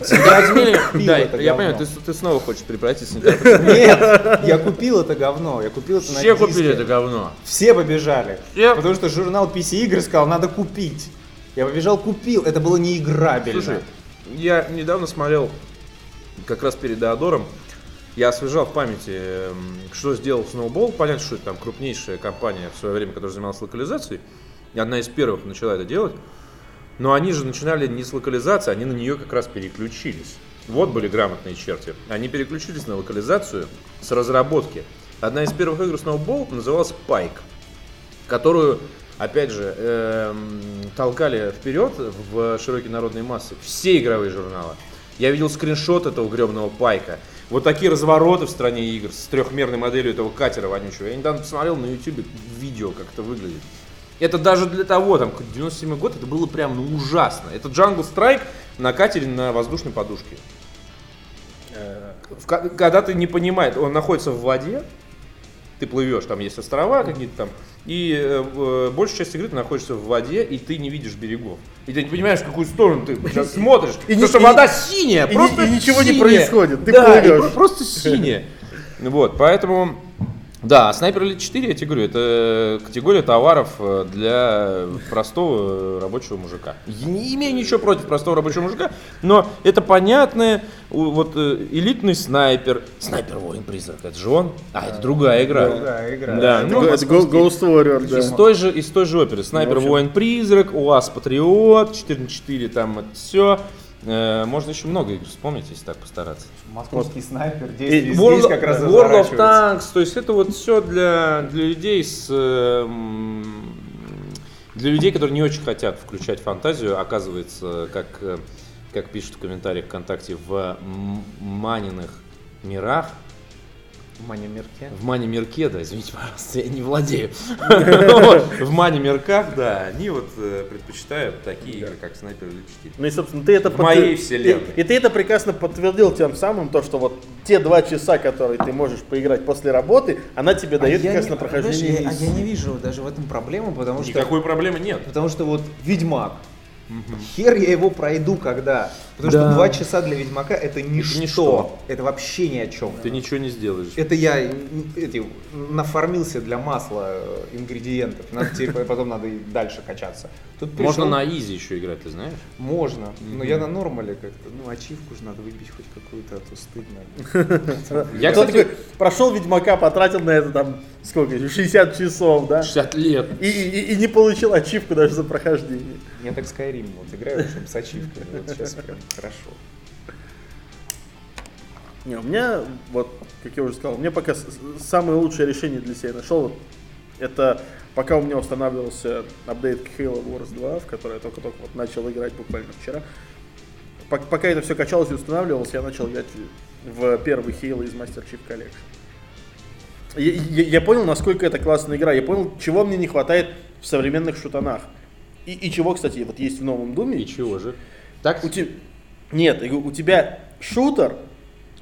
Да, я понимаю, ты, ты снова хочешь превратиться Нет, я купил это говно, я купил это Все купили это говно. Все побежали. Все. Потому что журнал PC игр сказал, надо купить. Я побежал, купил, это было неиграбельно. Слушай, я недавно смотрел, как раз перед Деодором, я освежал в памяти, эм, что сделал Snowball. Понятно, что это там крупнейшая компания в свое время, которая занималась локализацией одна из первых начала это делать. Но они же начинали не с локализации, они на нее как раз переключились. Вот были грамотные черти. Они переключились на локализацию с разработки. Одна из первых игр Snowball называлась Pike, которую, опять же, эм, толкали вперед в широкие народные массы все игровые журналы. Я видел скриншот этого гребного Пайка. Вот такие развороты в стране игр с трехмерной моделью этого катера вонючего. Я недавно посмотрел на YouTube видео, как это выглядит. Это даже для того, там, 97 год, это было прям ну, ужасно. Это Jungle Strike на катере на воздушной подушке. Э, когда ты не понимаешь, он находится в воде, ты плывешь, там есть острова какие-то там, и э, э, большая часть игры ты находишься в воде, и ты не видишь берегов. И ты не понимаешь, в какую сторону ты сейчас смотришь, и потому что вода синяя, просто и ничего не происходит, ты да, плывешь. просто синяя. Вот, поэтому да, Снайпер Elite 4, я тебе говорю, это категория товаров э, для простого рабочего мужика. Я не имею ничего против простого рабочего мужика, но это понятное, вот э, элитный снайпер, снайпер воин призрак, это же он, а это другая игра. Другая игра. Да, ну, это Ghost Warrior, да. Из той же, из той же оперы, снайпер воин призрак, УАЗ Патриот, 4 на 4, там это все. Э, можно еще много игр вспомнить, если так постараться. Московский снайпер, здесь, World, здесь как раз World of Tanks, то есть это вот все для, для людей с для людей, которые не очень хотят включать фантазию, оказывается, как, э, как пишут в комментариях ВКонтакте, в маниных мирах В Мане-Мерке. В мане мирке, да, извините, пожалуйста, я не владею. В мане мирках, да, они вот э, предпочитают такие игры, как Снайпер 4. Ну и, собственно, ты это В моей вселенной. И, ты это прекрасно подтвердил тем самым, то, что вот те два часа, которые ты можешь поиграть после работы, она тебе дает как раз на прохождение я, миссии. я не вижу даже в этом проблемы, потому что... Никакой проблемы нет. Потому что вот Ведьмак. Хер я его пройду когда. Потому Да. что два часа для Ведьмака это ничто. ничто. Это вообще ни о чем. Ты ничего не сделаешь. Это я эти, нафармился для масла э, ингредиентов. Надо теперь потом надо и дальше качаться. Тут Можно пришел- на изи еще играть, ты знаешь? Можно. Но я на нормале как-то. Ну, ачивку же надо выбить хоть какую-то, а то стыдно. Я, кстати, такой прошел Ведьмака, потратил на это там, сколько, 60 часов, да? 60 лет. И, и- и не получил ачивку даже за прохождение. Я так Skyrim вот играю, чтобы с ачивками. Вот сейчас прям хорошо. Не, у меня, вот, как я уже сказал, мне пока самое лучшее решение для себя нашел, вот, это пока у меня устанавливался апдейт к Halo Wars 2, в который я только-только вот начал играть буквально вчера. Пок- Пока это все качалось и устанавливалось, я начал играть в первый Halo из Master Chief Collection. Я, я- я понял, насколько это классная игра. Я понял, чего мне не хватает в современных шутанах. И, и чего, кстати, вот есть в новом Думе. И чего же? Так, У те- Нет, у тебя шутер,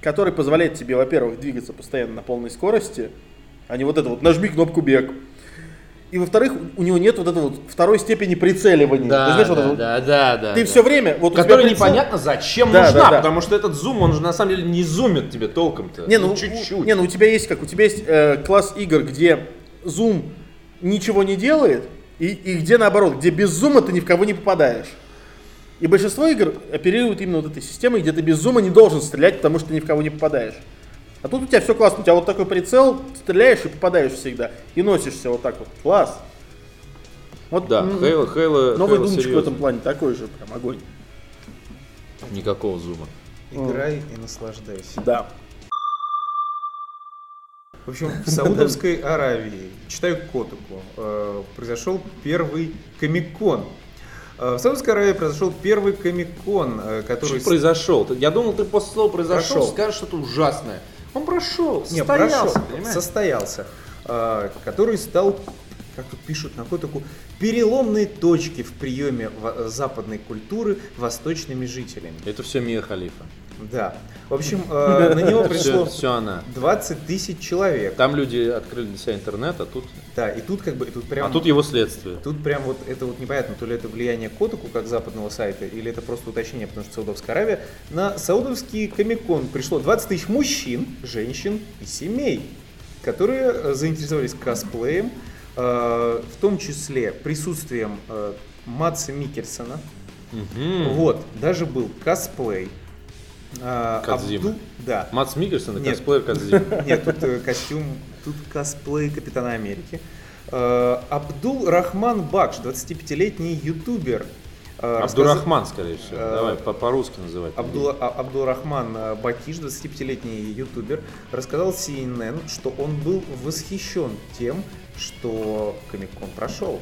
который позволяет тебе, во-первых, двигаться постоянно на полной скорости, а не вот это вот нажми кнопку бег. И во-вторых, у него нет вот этого вот второй степени прицеливания. Ты да, знаешь, вот да, это вот- да, да, да, Ты да. все время, вот Которая прицел- непонятно зачем Да, нужна, да, да. потому что этот зум, он же на самом деле не зумит тебе толком-то. Не, ну, чуть-чуть. у- не, ну у тебя есть как, у тебя есть э, класс игр, где зум ничего не делает, и, и где наоборот, где без зума ты ни в кого не попадаешь. И большинство игр оперируют именно вот этой системой, где ты без зума не должен стрелять, потому что ты ни в кого не попадаешь. А тут у тебя все классно, у тебя вот такой прицел, стреляешь и попадаешь всегда, и носишься вот так вот. Класс. Вот Да, м, Хейла, Хейла, новый Хейла думчик в этом плане такой же, прям огонь. Никакого зума. Играй и наслаждайся. Да. В общем, в Саудовской Аравии, читаю Котуку, э, произошел первый комик-кон. Э, В Саудовской Аравии произошел первый комик-кон, э, который... Что произошел? Я думал, ты после слова произошел, Прошел. скажешь что-то ужасное. Он прошел, Не, состоялся, прошел, понимаешь? состоялся, э, который стал, как тут пишут на Котуку, переломной точки в приеме западной культуры восточными жителями. Это все Мия Халифа. Да. В общем, э, на него пришло Все, она. 20 тысяч человек. Там люди открыли для себя интернет, а тут, Да, и тут как бы, и тут прям... а тут его следствие. Тут прям вот это вот непонятно, то ли это влияние Котуку как западного сайта, или это просто уточнение, потому что Саудовская Аравия. На саудовский комикон пришло 20 тысяч мужчин, женщин и семей, которые э, заинтересовались косплеем, э, в том числе присутствием э, Матса Микельсона. Мгм. Вот, даже был косплей. Э, Кодзима. Абдул- да. Матс Микельсон и Нет. косплеер Кодзима. Нет, тут э, костюм, тут косплей Капитана Америки. Э, Абдул Рахман Бакш, 25-летний ютубер. э, Абдурахман, скорее всего. Давай по- по-русски называть. Абдул, А- Абдурахман э, Бакиш, 25-летний ютубер, рассказал CNN, что он был восхищен тем, что Комик-кон прошел.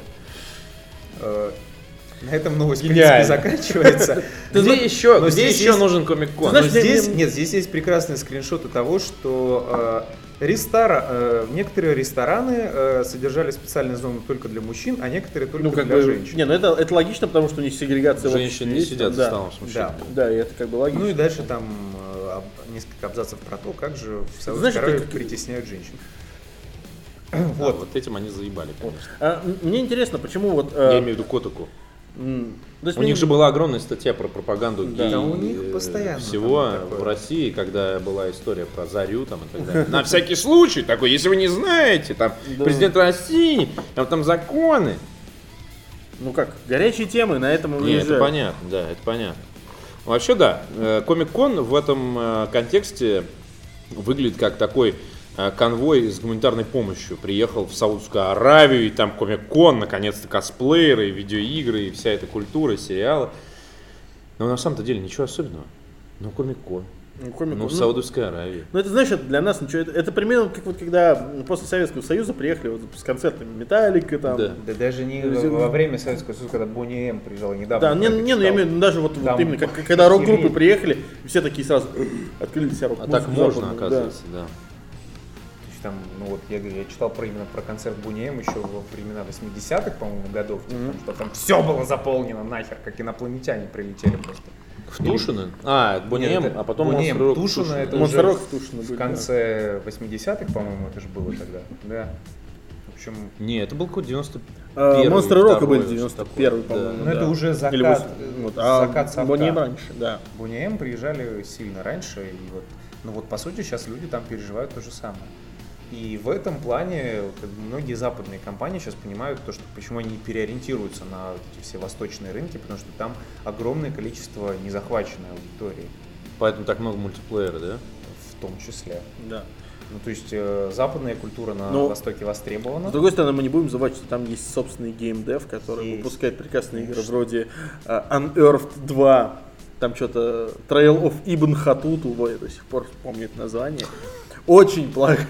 На этом новость, в принципе, Гениально. заканчивается. Где еще, но где здесь еще есть- нужен комик-кон? Но здесь, нет, здесь есть прекрасные скриншоты того, что э, рестора- э, некоторые рестораны э, содержали специальные зоны только для мужчин, а некоторые только Ну, как для бы, женщин. не, ну это, это логично, потому что у них сегрегация Женщины не сидят за да. столом с мужчинами. Да, и это как бы логично. Ну и дальше там э, несколько абзацев про то, как же в Саудовской Аравии как- притесняют женщин. Да, Вот. вот этим они заебали, конечно. А, м- мне интересно, почему вот... э, Я имею в виду Котаку. То есть У них же была огромная статья про пропаганду Да. гей, Да, у них э, постоянно всего в России, когда была история про Зарю там и так далее. На всякий случай такой, если вы не знаете, там Да. президент России, там, там законы. Ну как, горячие темы, на этом выезжают. это понятно, да, это понятно. Вообще, да, э, Комик-кон в этом э, контексте выглядит как такой э, конвой с гуманитарной помощью. Приехал в Саудовскую Аравию, и там Комик-кон, наконец-то косплееры, и видеоигры, и вся эта культура, и сериалы. Но на самом-то деле ничего особенного. Ну, Комик-кон. Ну, комик- Ну, в ну, Саудовской Аравии. Ну, это, знаешь, это для нас ничего. Это, это примерно как вот когда после Советского Союза приехали вот с концертами Металлика там. Да. Да даже не Э, во время Советского Союза, когда Бонни М приезжала недавно. Да, не, не, ну я имею в виду даже вот, вот Там именно, как, когда рок-группы приехали, все такие сразу открыли себя рок А так можно, оказывается, да. Там, ну вот я говорю, я читал про именно про концерт Бунеем еще во времена 80-х, по-моему, годов, типа, Мгм. что там все было заполнено нахер, как инопланетяне прилетели просто. В Тушино? А, это а потом Бунеем, Монстр Рок Тушино это Монстр уже Тушино В конце 80-х, по-моему, это же было тогда, да. В общем, Не, это был какой-то 90 А, Первый, Монстры Рока были что 91 такое. по-моему. ну да. это уже закат, Или вот, а закат совка. Бонни раньше, да. Бунеем приезжали сильно раньше, и вот, ну вот по сути сейчас люди там переживают то же самое. И в этом плане как бы, многие западные компании сейчас понимают то, что почему они переориентируются на вот эти все восточные рынки, потому что там огромное количество незахваченной аудитории, Поэтому так много мультиплеера, да? в том числе. да. Ну то есть э, западная культура на Но- Востоке востребована. С другой стороны, мы не будем забывать, что там есть собственный геймдев, который Есть. выпускает прекрасные игры вроде а, Unearthed 2, там что-то Trail of Ibn Hatut, ой, я до сих пор помню это название. Очень плохая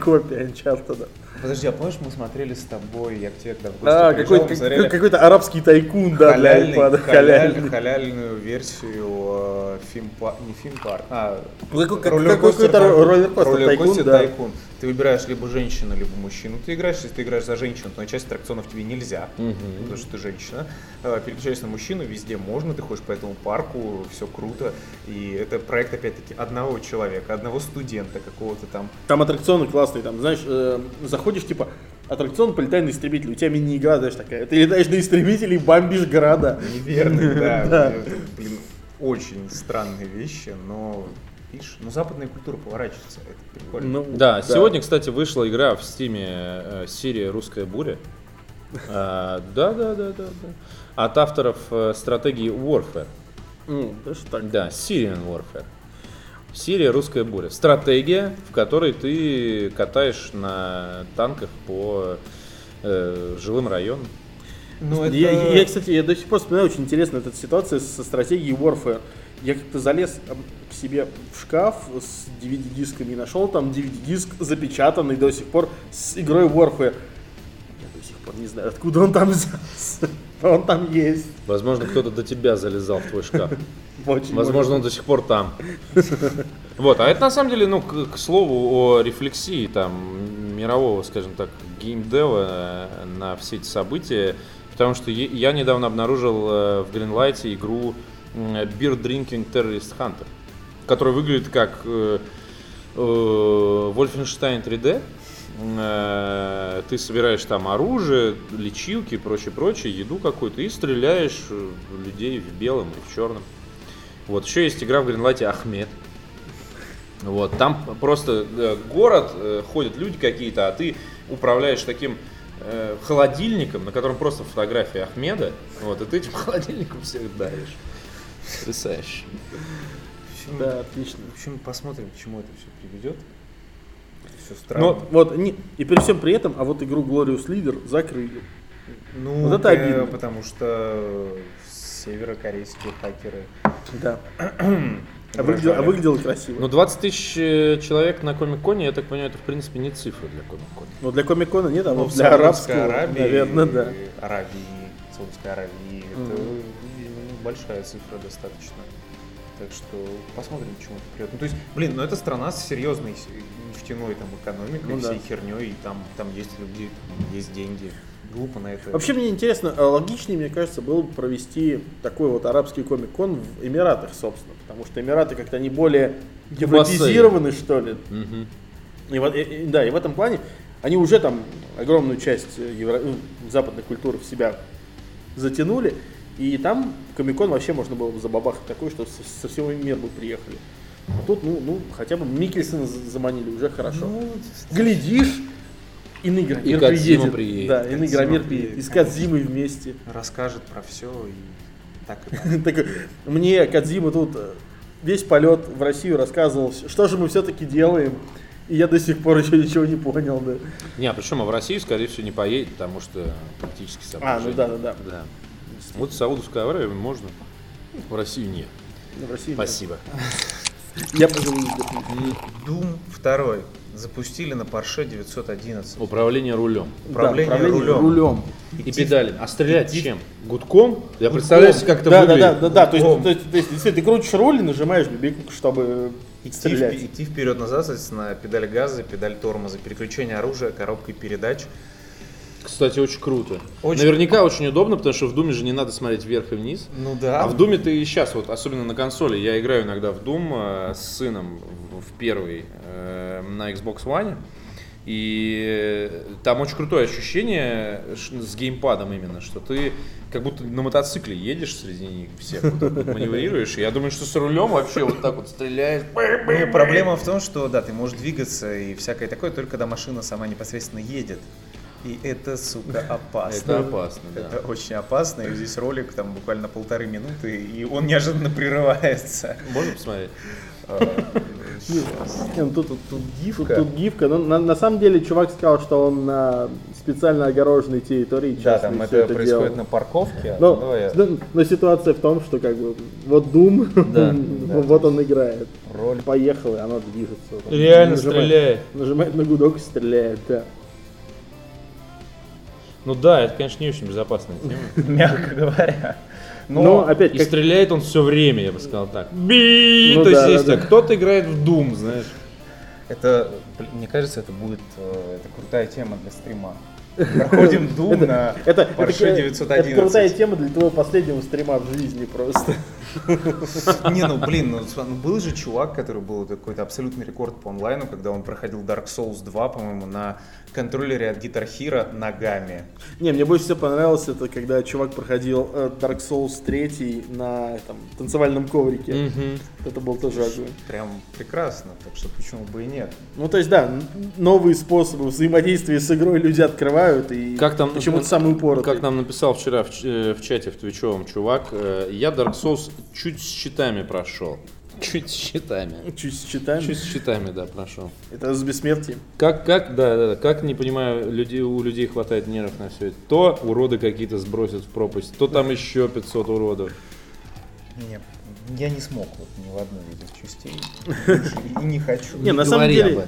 копия Uncharted. Подожди, а помнишь, мы смотрели с тобой, я к тебе когда в гости А, приезжал, какой-то, какой-то арабский тайкун, да, для халяльный- iPad, халяль- халяльную версию э, фильм-па- не фильм-парк, а Ну, какой- как- роллер-костер какой-то Роллер-костер тайкун, да. тайкун. Ты выбираешь либо женщину, либо мужчину. Ты играешь, если ты играешь за женщину, то на часть аттракционов тебе нельзя, потому что ты женщина. Э, Переключаешься на мужчину, везде можно, ты ходишь по этому парку, все круто. И это проект, опять-таки, одного человека, одного студента какого-то там. Там аттракционы классные, там, знаешь, э, заходишь, типа, аттракцион полетай на истребитель, у тебя мини-игра, знаешь, такая, ты летаешь на истребителе и бомбишь города. Неверный, да. Блин, очень странные вещи, но видишь, ну западная культура поворачивается, это прикольно. Ну, Да, сегодня, кстати, вышла игра в стиме э, серия «Русская буря». А, Да, да, да, да, да. От авторов э, стратегии Warfare. Ну, даже так. Да, Syrian Warfare. Сирия «Русская буря». Стратегия, в которой ты катаешь на танках по э, жилым районам. Ну, Я, я- я, кстати, я до сих пор вспоминаю, очень интересно эта ситуация со стратегией Warfare. Я как-то залез к себе в шкаф с DVD-дисками и нашел там DVD-диск запечатанный до сих пор с игрой Warfare. Я до сих пор не знаю, откуда он там взялся. Но Он там есть. Возможно, кто-то до тебя залезал в твой шкаф. Очень Возможно, он до сих пор там. Вот, а это на самом деле, ну, к, к слову о рефлексии там мирового, скажем так, геймдева э, на все эти события, потому что я недавно обнаружил э, в Greenlight игру Beer Drinking Terrorist Hunter, которая выглядит как э, э, Wolfenstein 3D. Э, Ты собираешь там оружие, лечилки и прочее, прочее, еду какую-то и стреляешь э, людей в белом и в черном. Вот, еще есть игра в Гринлайте Ахмед. Вот, там просто э, город, э, ходят люди какие-то, а ты управляешь таким э, холодильником, на котором просто фотография Ахмеда, вот, и ты этим холодильником всех давишь. Потрясающе. Общем, Да, отлично. В общем, посмотрим, к чему это все приведет. Все странно. Но вот, не- и при всем при этом, а вот игру Glorious Leader закрыли. ну, вот это обидно. Потому что северокорейские хакеры. Да. А выглядело, а выглядело красиво. Ну, 20 тысяч э, человек на Комик-Коне, я так понимаю, это, в принципе, не цифра для Комик-Кона. Но для комик-кона нет, а Ну, вот в для арабского, Аравии, наверное, да. Аравии, Саудовской Аравии, это Мгм. ну, большая цифра достаточно. Так что посмотрим, к чему это придет. Ну, то есть, блин, ну это страна с серьезной нефтяной там экономикой, Ну да. всей херней, и там, там есть люди, там есть деньги. Глупо на это. Вообще мне интересно, а логичнее, мне кажется, было бы провести такой вот арабский комик-кон в Эмиратах, собственно. Потому что Эмираты как-то они более европезированы, что ли. Мгм. И, вот- и- и- да, и в этом плане они уже там огромную часть евро- ну, западной культуры в себя затянули. И там комик-кон вообще можно было бы забабахать такой, что со, со всего мира бы приехали. А тут, ну, ну, хотя бы Микельсона за- заманили, уже хорошо. Ну, Глядишь, и Игромир И приедет. приедет. Да, и Кодзима Игромир приедет. И с. Кадзимой вместе. расскажет про все и так и так. Мне Кадзима тут э, весь полет в Россию рассказывал, что же мы все-таки делаем. И я до сих пор еще ничего не понял, да. Не, а причем а в Россию, скорее всего, не поедет, потому что политические А, соображения. ну да, да, да. Да. Вот в Саудовскую Аравию можно, в Россию нет. Ну, в России нет. Спасибо. Я, пожалуй, вздохну. Doom 2 запустили на Porsche 911. Управление рулем. Управление, Да, рулем. рулем. И педали. А стрелять чем? Гудком? Я представляю себе, как это да, да, выглядит. да, да, да, то есть, Гудком. то есть, то есть, если ты крутишь руль и нажимаешь бибик, чтобы Идти, стрелять. впе- идти вперед-назад, соответственно, педаль газа, педаль тормоза, переключение оружия, коробкой передач. Кстати, очень круто. Очень. Наверняка очень удобно, потому что в Думе же не надо смотреть вверх и вниз. Ну да. А в Думе ты и сейчас, вот особенно на консоли, я играю иногда в Doom э, с сыном в, первый э, на Xbox One. И там очень крутое ощущение с геймпадом именно, что ты как будто на мотоцикле едешь среди них всех, вот так вот маневрируешь. И я думаю, что с рулем вообще вот так вот стреляешь. Ну, проблема в том, что да, ты можешь двигаться и всякое такое, только когда машина сама непосредственно едет. И это, сука, опасно. Это опасно, да. Это очень опасно, и здесь ролик там буквально полторы минуты, и он неожиданно прерывается. Можно посмотреть? Не, ну тут, тут, тут Гифка. Тут, тут гифка. Но на, на самом деле чувак сказал, что он на специально огороженной территории Да, там это происходит делал. на парковке. Но, я- но- ситуация в том, что как бы вот Doom, Да, да. вот он играет. Роль. Поехал, и оно движется. Реально нажимает- стреляет. Нажимает на гудок и стреляет, да. Ну да, это, конечно, не очень безопасная тема. Мягко говоря. Но, Но опять И как стреляет он все время, я бы сказал так. Би! Ну То есть да, есть да, так, кто-то играет в Doom, знаешь. это, блин, мне кажется, это будет э, это крутая тема для стрима. Проходим Doom на это, Porsche это, 911. это крутая тема для твоего последнего стрима в жизни просто. Не, ну блин, ну, ну, был же чувак, который был какой-то абсолютный рекорд по онлайну, когда он проходил Dark Souls 2, по-моему, на контроллере от Guitar Hero ногами. Не, мне больше всего понравилось это, когда чувак проходил э, Dark Souls 3 на этом, танцевальном коврике. Это был тоже огонь. Прям прекрасно, так что почему бы и нет. Ну, то есть, да, новые способы взаимодействия с игрой люди открывают, и Как там, почему-то самый упоротый. Как нам написал вчера в, э, в чате в Твичевом чувак, э, я Dark Souls чуть с щитами прошел. Чуть с щитами. Чуть с читами. Чуть с щитами, да, прошел. Это с бессмертием. Как, как, да, да, да, как, не понимаю, людей, у людей хватает нервов на все это. То уроды какие-то сбросят в пропасть, то там еще 500 уродов. Не, я не смог вот ни в одной из этих частей. И не хочу. Не, на самом деле.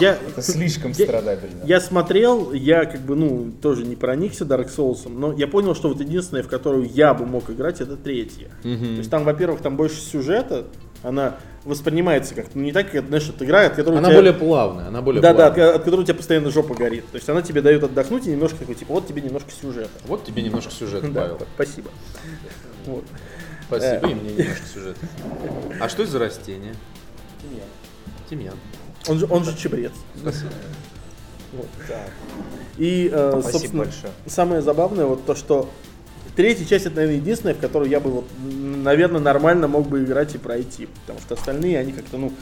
Я, Это слишком Я- страдабельно. я смотрел, я как бы, ну, тоже не проникся Dark Souls, но я понял, что вот единственное, в которую я бы мог играть, это третья. То есть там, во-первых, там больше сюжета, она воспринимается как ну, не так, как, знаешь, вот игра, от которой Она тебя- более плавная, она более Да, да, от, плавная. от которой у тебя постоянно жопа горит. То есть она тебе дает отдохнуть и немножко такой, типа, вот тебе немножко сюжета. Вот тебе немножко сюжета, Да, Павел. спасибо. Вот. Спасибо, и мне немножко сюжета. А что это за растение? Тимьян. Он же, он же чебрец. Спасибо. Вот. И, э, Спасибо собственно, большое. самое забавное вот то, что третья часть это, наверное, единственная, в которую я бы, вот, наверное, нормально мог бы играть и пройти. Потому что остальные, они как-то, ну,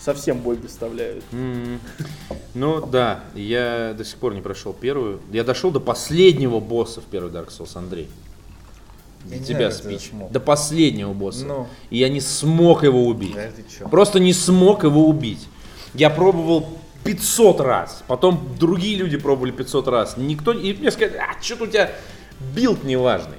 совсем боль доставляют. Ну да, я до сих пор не прошел первую. Я дошел до последнего босса в первый Dark Souls, Андрей. Для Я тебя спич. До последнего босса. Ну. И я не смог его убить. Да? Просто не смог его убить. Я пробовал 500 раз. Потом другие люди пробовали 500 раз. Никто... И мне сказали, а что-то у тебя билд неважный.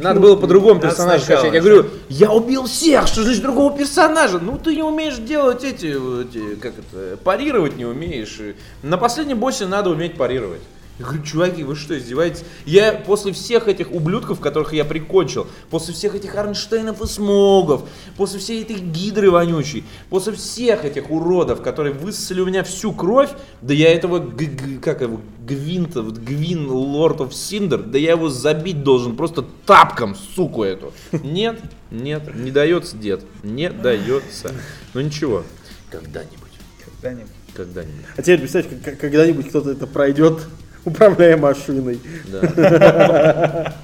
Надо было по-другому персонажа сначала качать. Я говорю, я убил всех, что значит другого персонажа? Ну ты не умеешь делать эти, эти, как это, парировать не умеешь. На последнем боссе надо уметь парировать. Я говорю, чуваки, вы что, издеваетесь? Я после всех этих ублюдков, которых я прикончил, после всех этих Арнштейнов и Смогов, после всей этой гидры вонючей, после всех этих уродов, которые высосали у меня всю кровь, да я этого, г- г- как его, Гвинта, Гвин Лорд оф Синдер, да я его забить должен просто тапком, суку эту. Нет, нет, не дается, дед, не дается. Ну ничего, когда-нибудь, Когда-нибудь. когда-нибудь, А теперь представь, как- как- когда-нибудь кто-то это пройдет, управляя машиной. да.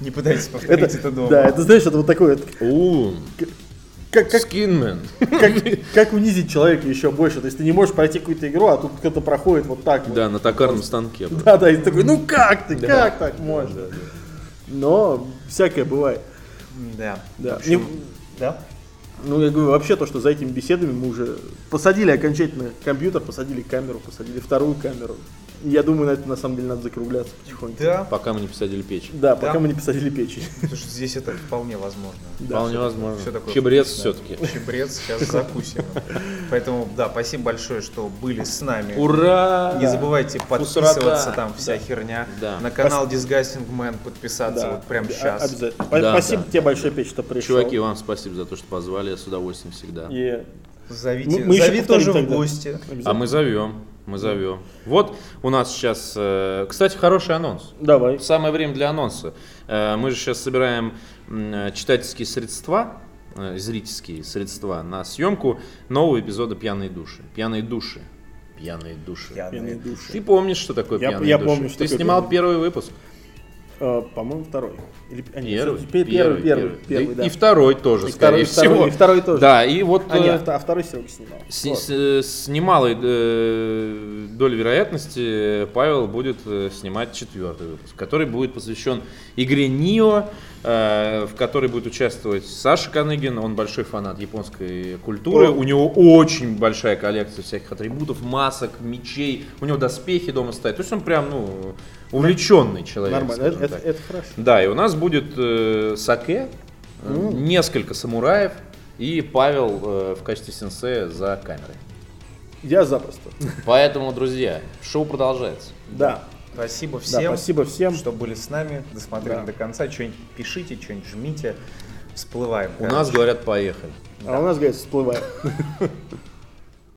Не пытайтесь повторить это, дома. Да, это знаешь, это вот такое, вот, У, как, как, Скинмен. как, как унизить человека еще больше. То есть ты не можешь пройти какую-то игру, а тут кто-то проходит вот так вот. Да, на токарном станке. Да, да, и ты такой, ну как ты, как так можно? Но всякое бывает. Да. Да. Общем, Не- да? Ну, я говорю, вообще то, что за этими беседами мы уже посадили окончательно компьютер, посадили камеру, посадили вторую камеру. Я думаю, на это на самом деле надо закругляться потихоньку. Да, Пока мы не посадили печь. Да, пока Да. мы не посадили печи. потому что здесь это вполне возможно. Вполне возможно. Всё такое Чебрец вкусное. все-таки. Чебрец сейчас закусим. Поэтому, да, спасибо большое, что были с нами. Ура! Не забывайте подписываться, там вся херня. Да. На канал Disgusting Man подписаться Да, вот прямо а- сейчас. Обязательно. Да, Спасибо да. тебе большое, Печь, что пришел. Чуваки, вам спасибо за то, что позвали. Я с удовольствием всегда. И Зовите, Мы- мы еще зови тоже в гости. А мы зовем. Мы зовем. Вот у нас сейчас, э, кстати, хороший анонс. Давай. Самое время для анонса. Э, Мы же сейчас собираем э, читательские средства, зрительские средства на съемку нового эпизода «Пьяные души». «Пьяные души». «Пьяные души». Пьяные души. Ты помнишь, что такое Я- «Пьяные я души»? помню, что Ты снимал «Пьяные первый выпуск? Э, По-моему, второй. Или, а, нет, Первый, пе- первый, первый, первый, Да. И второй тоже, И скорее второй, всего. и второй тоже. Да, и вот А, э, нет, а второй Серега снимал. С, Вот. с- э, с немалой э, долей вероятности Павел будет э, снимать четвертый выпуск, который будет посвящен игре Нио, э, в которой будет участвовать Саша Каныгин, он большой фанат японской культуры, О. у него очень большая коллекция всяких атрибутов, масок, мечей, у него доспехи дома стоят, то есть он прям, ну, увлеченный человек. Нормально, это, это- это хорошо. Да, и у нас будет э, саке, э, несколько самураев и Павел э, в качестве сенсея за камерой. Я запросто. Поэтому, друзья, шоу продолжается. Да. Спасибо Да, всем, спасибо всем. что были с нами, досмотрели Да. до конца. Что-нибудь пишите, что-нибудь жмите. Всплываем. У нас говорят, поехали. А у нас, говорит, всплывает.